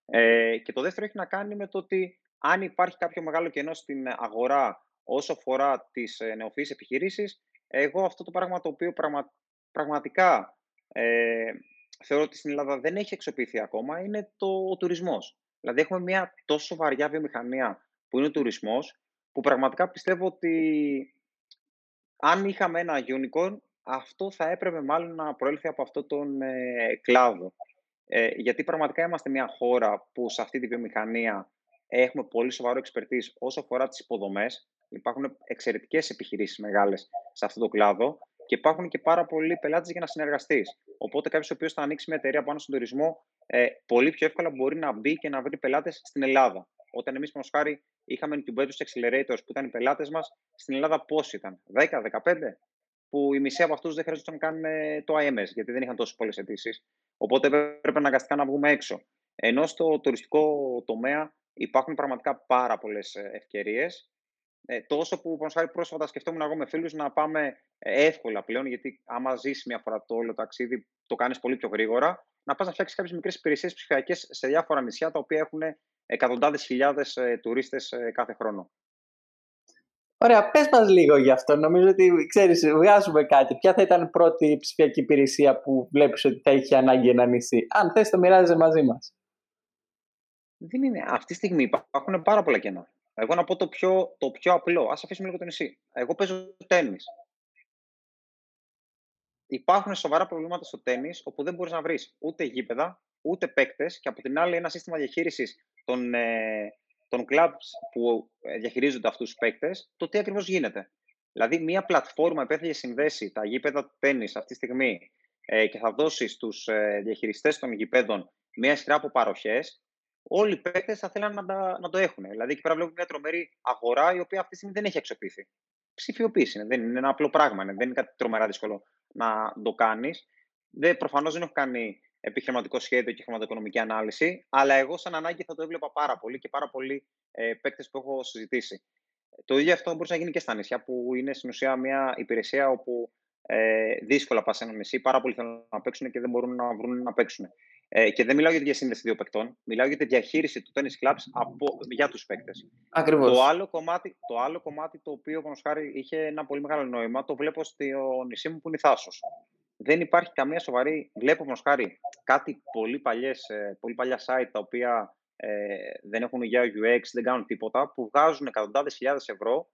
Speaker 2: Ε, και το δεύτερο έχει να κάνει με το ότι αν υπάρχει κάποιο μεγάλο κενό στην αγορά όσο αφορά τις ε, νεοφυείς επιχειρήσεις, εγώ αυτό το πράγμα το οποίο πραγματικά ε, θεωρώ ότι στην Ελλάδα δεν έχει εξοπλιστεί ακόμα είναι το, ο τουρισμός. Δηλαδή έχουμε μια τόσο βαριά βιομηχανία που είναι ο τουρισμός, που πραγματικά πιστεύω ότι αν είχαμε ένα unicorn, αυτό θα έπρεπε μάλλον να προέλθει από αυτό τον ε, κλάδο. Ε, γιατί πραγματικά είμαστε μια χώρα που σε αυτή τη βιομηχανία έχουμε πολύ σοβαρό expertise όσο αφορά τις υποδομές. Υπάρχουν εξαιρετικές επιχειρήσεις μεγάλες σε αυτό το κλάδο και υπάρχουν και πάρα πολλοί πελάτες για να συνεργαστείς. Οπότε κάποιος ο οποίος θα ανοίξει μια εταιρεία πάνω στον τουρισμό, ε, πολύ πιο εύκολα μπορεί να μπει και να βρει πελάτες στην Ελλάδα. Όταν εμείς, πάνω χάρη, είχαμε incubators accelerators που ήταν οι πελάτες μας, στην Ελλάδα πώς ήταν, 10, 15, που οι μισοί από αυτούς δεν χρειαζόταν καν ε, το IMS, γιατί δεν είχαν τόσες πολλές αιτήσεις. Οπότε έπρεπε αναγκαστικά να βγούμε έξω. Ενώ στο τουριστικό τομέα υπάρχουν πραγματικά πάρα πολλές ε, ευκαιρίες. Ε, τόσο που χάρη πρόσφατα σκεφτόμουν εγώ με φίλους να πάμε ε, εύκολα πλέον, γιατί άμα ζήσει μια φορά το όλο ταξίδι, το κάνεις πολύ πιο γρήγορα, να πας να φτιάξεις κάποιες μικρές υπηρεσίες ψηφιακές σε διάφορα νησιά τα οποία έχουν εκατοντάδες χιλιάδες ε, τουρίστες ε, κάθε χρόνο.
Speaker 1: Ωραία, πες μας λίγο γι' αυτό. Νομίζω ότι, ξέρεις, βγάζουμε κάτι. Ποια θα ήταν η πρώτη ψηφιακή υπηρεσία που βλέπεις ότι θα έχει ανάγκη ένα νησί. Αν θες το μοιράζεσαι μαζί μας.
Speaker 2: Δεν είναι. Αυτή τη στιγμή υπάρχουν πάρα πολλά κενά. Εγώ να πω το πιο, το πιο απλό. Ας αφήσουμε λίγο το νησί. Εγώ παίζω τέννις. Υπάρχουν σοβαρά προβλήματα στο τέννις όπου δεν μπορείς να βρεις ούτε γήπεδα, ούτε παίκτες και από την άλλη ένα σύστημα διαχείρισης των, ε, των clubs που ε, διαχειρίζονται αυτούς τους παίκτες, το τι ακριβώς γίνεται. Δηλαδή, μια πλατφόρμα επέθεγε συνδέσει τα γήπεδα του τέννις αυτή τη στιγμή ε, και θα δώσει στους ε, διαχειριστές των γηπέδων μια σειρά από παροχές, όλοι οι παίκτες θα θέλουν να, να το έχουν. Δηλαδή, εκεί πέρα βλέπουμε μια τρομερή αγορά η οποία αυτή τη στιγμή δεν έχει αξιοποιηθεί. Ψηφιοποίηση είναι, δεν είναι ένα απλό πράγμα. Είναι, δεν είναι κάτι τρομερά δύσκολο να το κάνεις. Προφανώς δεν έχω κάνει επιχειρηματικό σχέδιο και χρηματοοικονομική ανάλυση, αλλά εγώ σαν ανάγκη θα το έβλεπα πάρα πολύ και πάρα πολλοί ε, παίκτες που έχω συζητήσει. Το ίδιο αυτό μπορεί να γίνει και στα νησιά, που είναι στην ουσία μια υπηρεσία όπου ε, δύσκολα πας σε ένα νησί, πάρα πολλοί θέλουν να παίξουν και δεν μπορούν να βρουν να παίξουν. Ε, και δεν μιλάω για τη διασύνδεση δύο παικτών, μιλάω για τη διαχείριση του tennis clubs από, για τους παίκτες. Το άλλο, κομμάτι, το άλλο κομμάτι το οποίο χάρη, είχε ένα πολύ μεγάλο νόημα, το βλέπω στο νησί μου που είναι η Θάσος. Δεν υπάρχει καμία σοβαρή. Βλέπω χάρη κάτι πολύ, παλιές, ε, πολύ παλιά site τα οποία ε, δεν έχουν για UX, δεν κάνουν τίποτα, που βγάζουν εκατοντάδες χιλιάδες ευρώ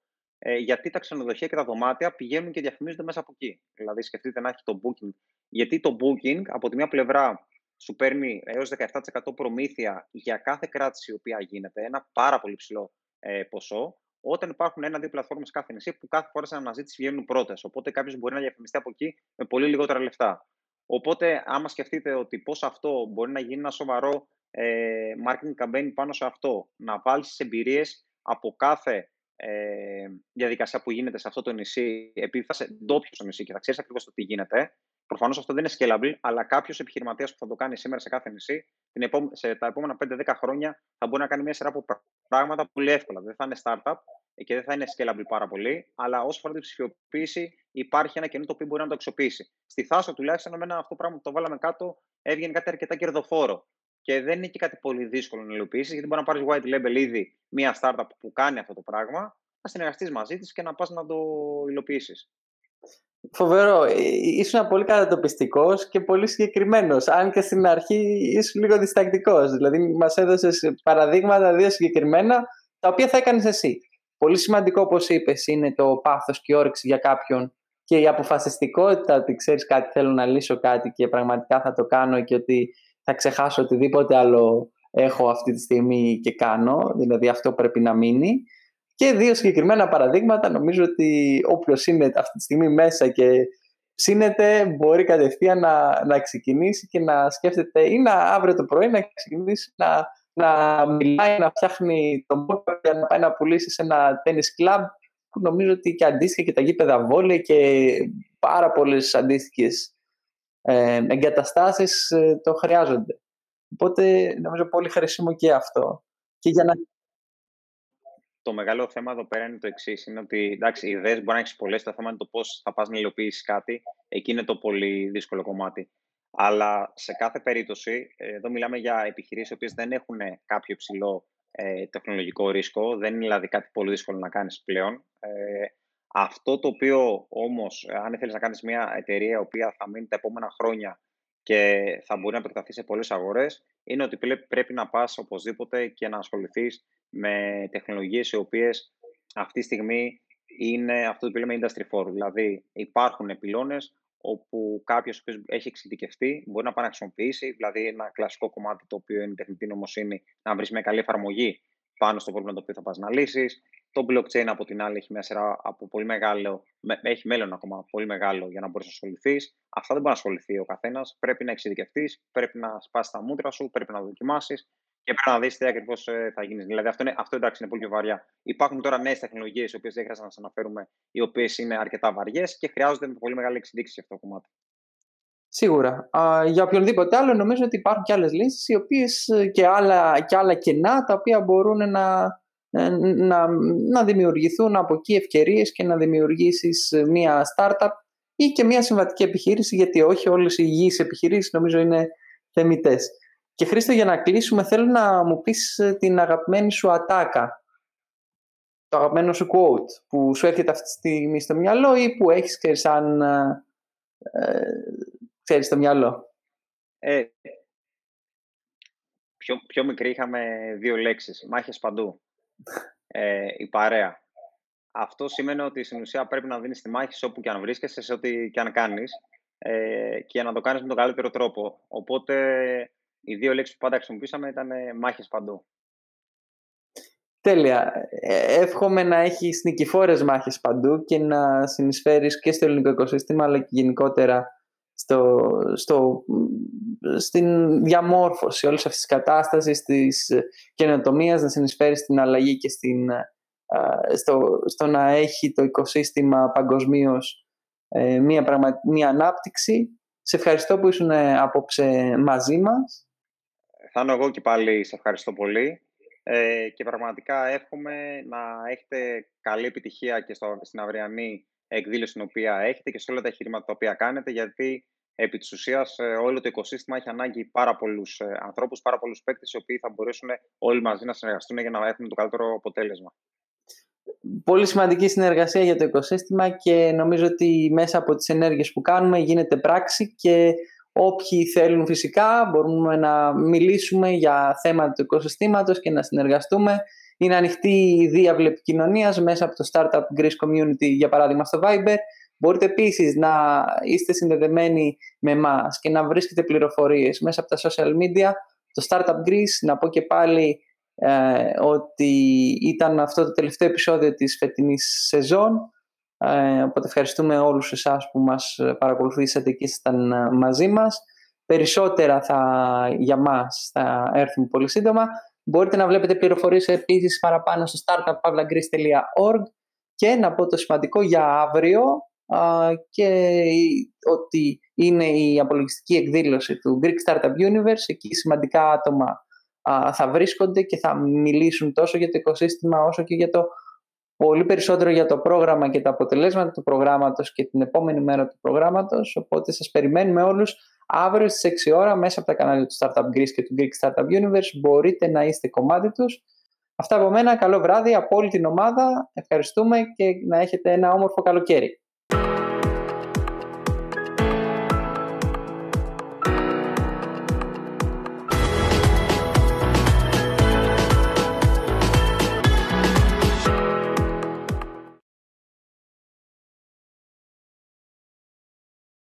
Speaker 2: ε, γιατί τα ξενοδοχεία και τα δωμάτια πηγαίνουν και διαφημίζονται μέσα από εκεί. Δηλαδή, σκεφτείτε να έχει το booking. Γιατί το booking από τη μια πλευρά σου παίρνει έως 17% προμήθεια για κάθε κράτηση η οποία γίνεται, ένα πάρα πολύ ψηλό ε, ποσό, όταν υπάρχουν ένα-δύο πλατφόρμες κάθε νησί που κάθε φορά σε αναζήτηση βγαίνουν πρώτες. Οπότε κάποιος μπορεί να διαφημιστεί από εκεί με πολύ λιγότερα λεφτά. Οπότε, άμα σκεφτείτε ότι πώς αυτό μπορεί να γίνει ένα σοβαρό ε, marketing campaign πάνω σε αυτό, να βάλεις τις εμπειρίες από κάθε ε, διαδικασία που γίνεται σε αυτό το νησί, επειδή θα είσαι ντόπιο στο νησί και θα ξέρεις ακριβώς το τι γίνεται, Προφανώς αυτό δεν είναι scalable, αλλά κάποιος επιχειρηματίας που θα το κάνει σήμερα σε κάθε νησί, σε τα επόμενα 5-10 χρόνια θα μπορεί να κάνει μια σειρά από πράγματα πολύ εύκολα. Δεν θα είναι startup και δεν θα είναι scalable πάρα πολύ, αλλά όσο αφορά την ψηφιοποίηση, υπάρχει ένα κενό το οποίο μπορεί να το αξιοποιήσει. Στη Θάσο, τουλάχιστον, εμένα αυτό το πράγμα που το βάλαμε κάτω έβγαινε κάτι αρκετά κερδοφόρο. Και δεν είναι και κάτι πολύ δύσκολο να υλοποιήσεις, γιατί μπορεί να πάρεις white label ήδη μια startup που κάνει αυτό το πράγμα, να συνεργαστείς μαζί της και να πας να το υλοποιήσεις.
Speaker 1: Φοβερό. Ε, ήσουν πολύ κατατοπιστικός και πολύ συγκεκριμένος. Αν και στην αρχή ήσουν λίγο διστακτικός. Δηλαδή, μας έδωσες παραδείγματα δύο συγκεκριμένα, τα οποία θα έκανες εσύ. Πολύ σημαντικό, όπως είπες, είναι το πάθος και η όρεξη για κάποιον και η αποφασιστικότητα ότι ξέρεις κάτι, θέλω να λύσω κάτι και πραγματικά θα το κάνω και ότι θα ξεχάσω οτιδήποτε άλλο έχω αυτή τη στιγμή και κάνω. Δηλαδή, αυτό πρέπει να μείνει. Και δύο συγκεκριμένα παραδείγματα. Νομίζω ότι όποιος είναι αυτή τη στιγμή μέσα και ψήνεται μπορεί κατευθείαν να, να ξεκινήσει και να σκέφτεται ή να αύριο το πρωί να ξεκινήσει να, να μιλάει, να φτιάχνει τον πόκο για να πάει να πουλήσει σε ένα tennis club που νομίζω ότι και αντίστοιχα και τα γήπεδα βόλε και πάρα πολλές αντίστοιχες ε, εγκαταστάσεις ε, το χρειάζονται. Οπότε νομίζω πολύ χρήσιμο και αυτό. Και για να
Speaker 2: το μεγάλο θέμα εδώ πέρα είναι το εξής: Είναι ότι εντάξει, οι ιδέες μπορεί να έχεις πολλές. Το θέμα είναι το πώς θα πας να υλοποιήσεις κάτι. Εκεί είναι το πολύ δύσκολο κομμάτι. Αλλά σε κάθε περίπτωση, εδώ μιλάμε για επιχειρήσεις οι οποίες δεν έχουν κάποιο υψηλό ε, τεχνολογικό ρίσκο. Δεν είναι δηλαδή κάτι πολύ δύσκολο να κάνεις πλέον. Ε, αυτό το οποίο όμως, αν θέλεις να κάνεις μια εταιρεία η οποία θα μείνει τα επόμενα χρόνια και θα μπορεί να επεκταθεί σε πολλές αγορές, είναι ότι πρέπει να πας οπωσδήποτε και να ασχοληθείς με τεχνολογίες οι οποίες αυτή τη στιγμή είναι αυτό που λέμε industry 4. Δηλαδή υπάρχουν πυλώνες όπου κάποιος ο έχει εξειδικευτεί μπορεί να πάει να χρησιμοποιήσει, δηλαδή ένα κλασικό κομμάτι το οποίο είναι η τεχνητή νομοσύνη, να βρεις μια καλή εφαρμογή πάνω στο πρόβλημα το οποίο θα πας να λύσεις. Το blockchain από την άλλη έχει μια σειρά από πολύ μεγάλο, έχει μέλλον ακόμα πολύ μεγάλο για να μπορείς να ασχοληθείς. Αυτά δεν μπορεί να ασχοληθεί ο καθένας. Πρέπει να εξειδικευτείς, πρέπει να σπάσεις τα μούτρα σου, πρέπει να δοκιμάσεις και πρέπει να δεις τι ακριβώς ε, θα γίνεις. Δηλαδή, αυτό, είναι, αυτό εντάξει είναι πολύ πιο βαριά. Υπάρχουν τώρα νέες τεχνολογίες, οι οποίες δεν χρειάζεται να σας αναφέρουμε, οι οποίες είναι αρκετά βαριές και χρειάζονται με πολύ μεγάλη εξειδίκηση αυτό το κομμάτι.
Speaker 1: Σίγουρα. Α, για οποιονδήποτε άλλο, νομίζω ότι υπάρχουν και άλλες λύσεις, οι οποίες ε, και άλλα, και άλλα κενά, τα οποία μπορούν να, ε, να, να δημιουργηθούν από εκεί ευκαιρίες και να δημιουργήσεις μια startup ή και μια συμβατική επιχείρηση, γιατί όχι όλες οι υγιείς επιχειρήσεις νομίζω είναι θεμητές. Και Χρήστο, για να κλείσουμε, θέλω να μου πεις ε, την αγαπημένη σου ατάκα. Το αγαπημένο σου quote που σου έρχεται αυτή τη στιγμή στο μυαλό ή που έχεις, ξέρεις, σαν... Ε, ε, ξέρεις, στο μυαλό.
Speaker 2: Ε, πιο, πιο μικρή είχαμε δύο λέξεις. Μάχες παντού. Ε, η παρέα. Αυτό σημαίνει ότι στην ουσία πρέπει να δίνεις τη μάχη σε όπου και αν βρίσκεσαι, σε ό,τι και αν κάνεις ε, και να το κάνεις με τον καλύτερο τρόπο. Οπότε οι δύο λέξεις που πάντα χρησιμοποιήσαμε ήταν ε, μάχες παντού.
Speaker 1: Τέλεια. Ε, εύχομαι να έχεις νικηφόρες μάχες παντού και να συνεισφέρεις και στο ελληνικό οικοσύστημα αλλά και γενικότερα στο, στο, στην διαμόρφωση όλης αυτής της κατάστασης, της καινοτομίας, να συνεισφέρει στην αλλαγή και στην, στο, στο να έχει το οικοσύστημα παγκοσμίως ε, μια, πραγμα, μια ανάπτυξη. Σε ευχαριστώ που ήσουν απόψε μαζί μας.
Speaker 2: Θα είμαι εγώ και πάλι σε ευχαριστώ πολύ. Ε, και πραγματικά εύχομαι να έχετε καλή επιτυχία και στο, στην αυριανή εκδήλωση την οποία έχετε και σε όλα τα εγχειρήματα τα οποία κάνετε, γιατί επί της ουσίας ε, όλο το οικοσύστημα έχει ανάγκη πάρα πολλούς ε, ανθρώπους, πάρα πολλούς παίκτες, οι οποίοι θα μπορέσουν όλοι μαζί να συνεργαστούν για να έχουν το καλύτερο αποτέλεσμα.
Speaker 1: Πολύ σημαντική συνεργασία για το οικοσύστημα και νομίζω ότι μέσα από τις ενέργειες που κάνουμε γίνεται πράξη και Όποιοι θέλουν φυσικά μπορούμε να μιλήσουμε για θέματα του οικοσυστήματος και να συνεργαστούμε. Είναι ανοιχτή η διάβλη επικοινωνία μέσα από το Startup Greece Community, για παράδειγμα στο Viber. Μπορείτε επίσης να είστε συνδεδεμένοι με εμάς και να βρίσκετε πληροφορίες μέσα από τα social media. Το Startup Greece, να πω και πάλι ε, ότι ήταν αυτό το τελευταίο επεισόδιο της φετινής σεζόν. Ε, οπότε ευχαριστούμε όλους εσάς που μας παρακολουθήσατε και ήσασταν ε, μαζί μας. Περισσότερα θα, για μας θα έρθουν πολύ σύντομα. Μπορείτε να βλέπετε πληροφορίες επίσης παραπάνω στο startuppavlagreece.org και να πω το σημαντικό για αύριο και ότι είναι η απολογιστική εκδήλωση του Greek Startup Universe. Εκεί σημαντικά άτομα θα βρίσκονται και θα μιλήσουν τόσο για το οικοσύστημα όσο και για το πολύ περισσότερο για το πρόγραμμα και τα αποτελέσματα του προγράμματος και την επόμενη μέρα του προγράμματος, οπότε σας περιμένουμε όλους αύριο στις 6 ώρα μέσα από τα κανάλια του Startup Greece και του Greek Startup Universe μπορείτε να είστε κομμάτι τους. Αυτά από μένα, καλό βράδυ από όλη την ομάδα, ευχαριστούμε και να έχετε ένα όμορφο καλοκαίρι.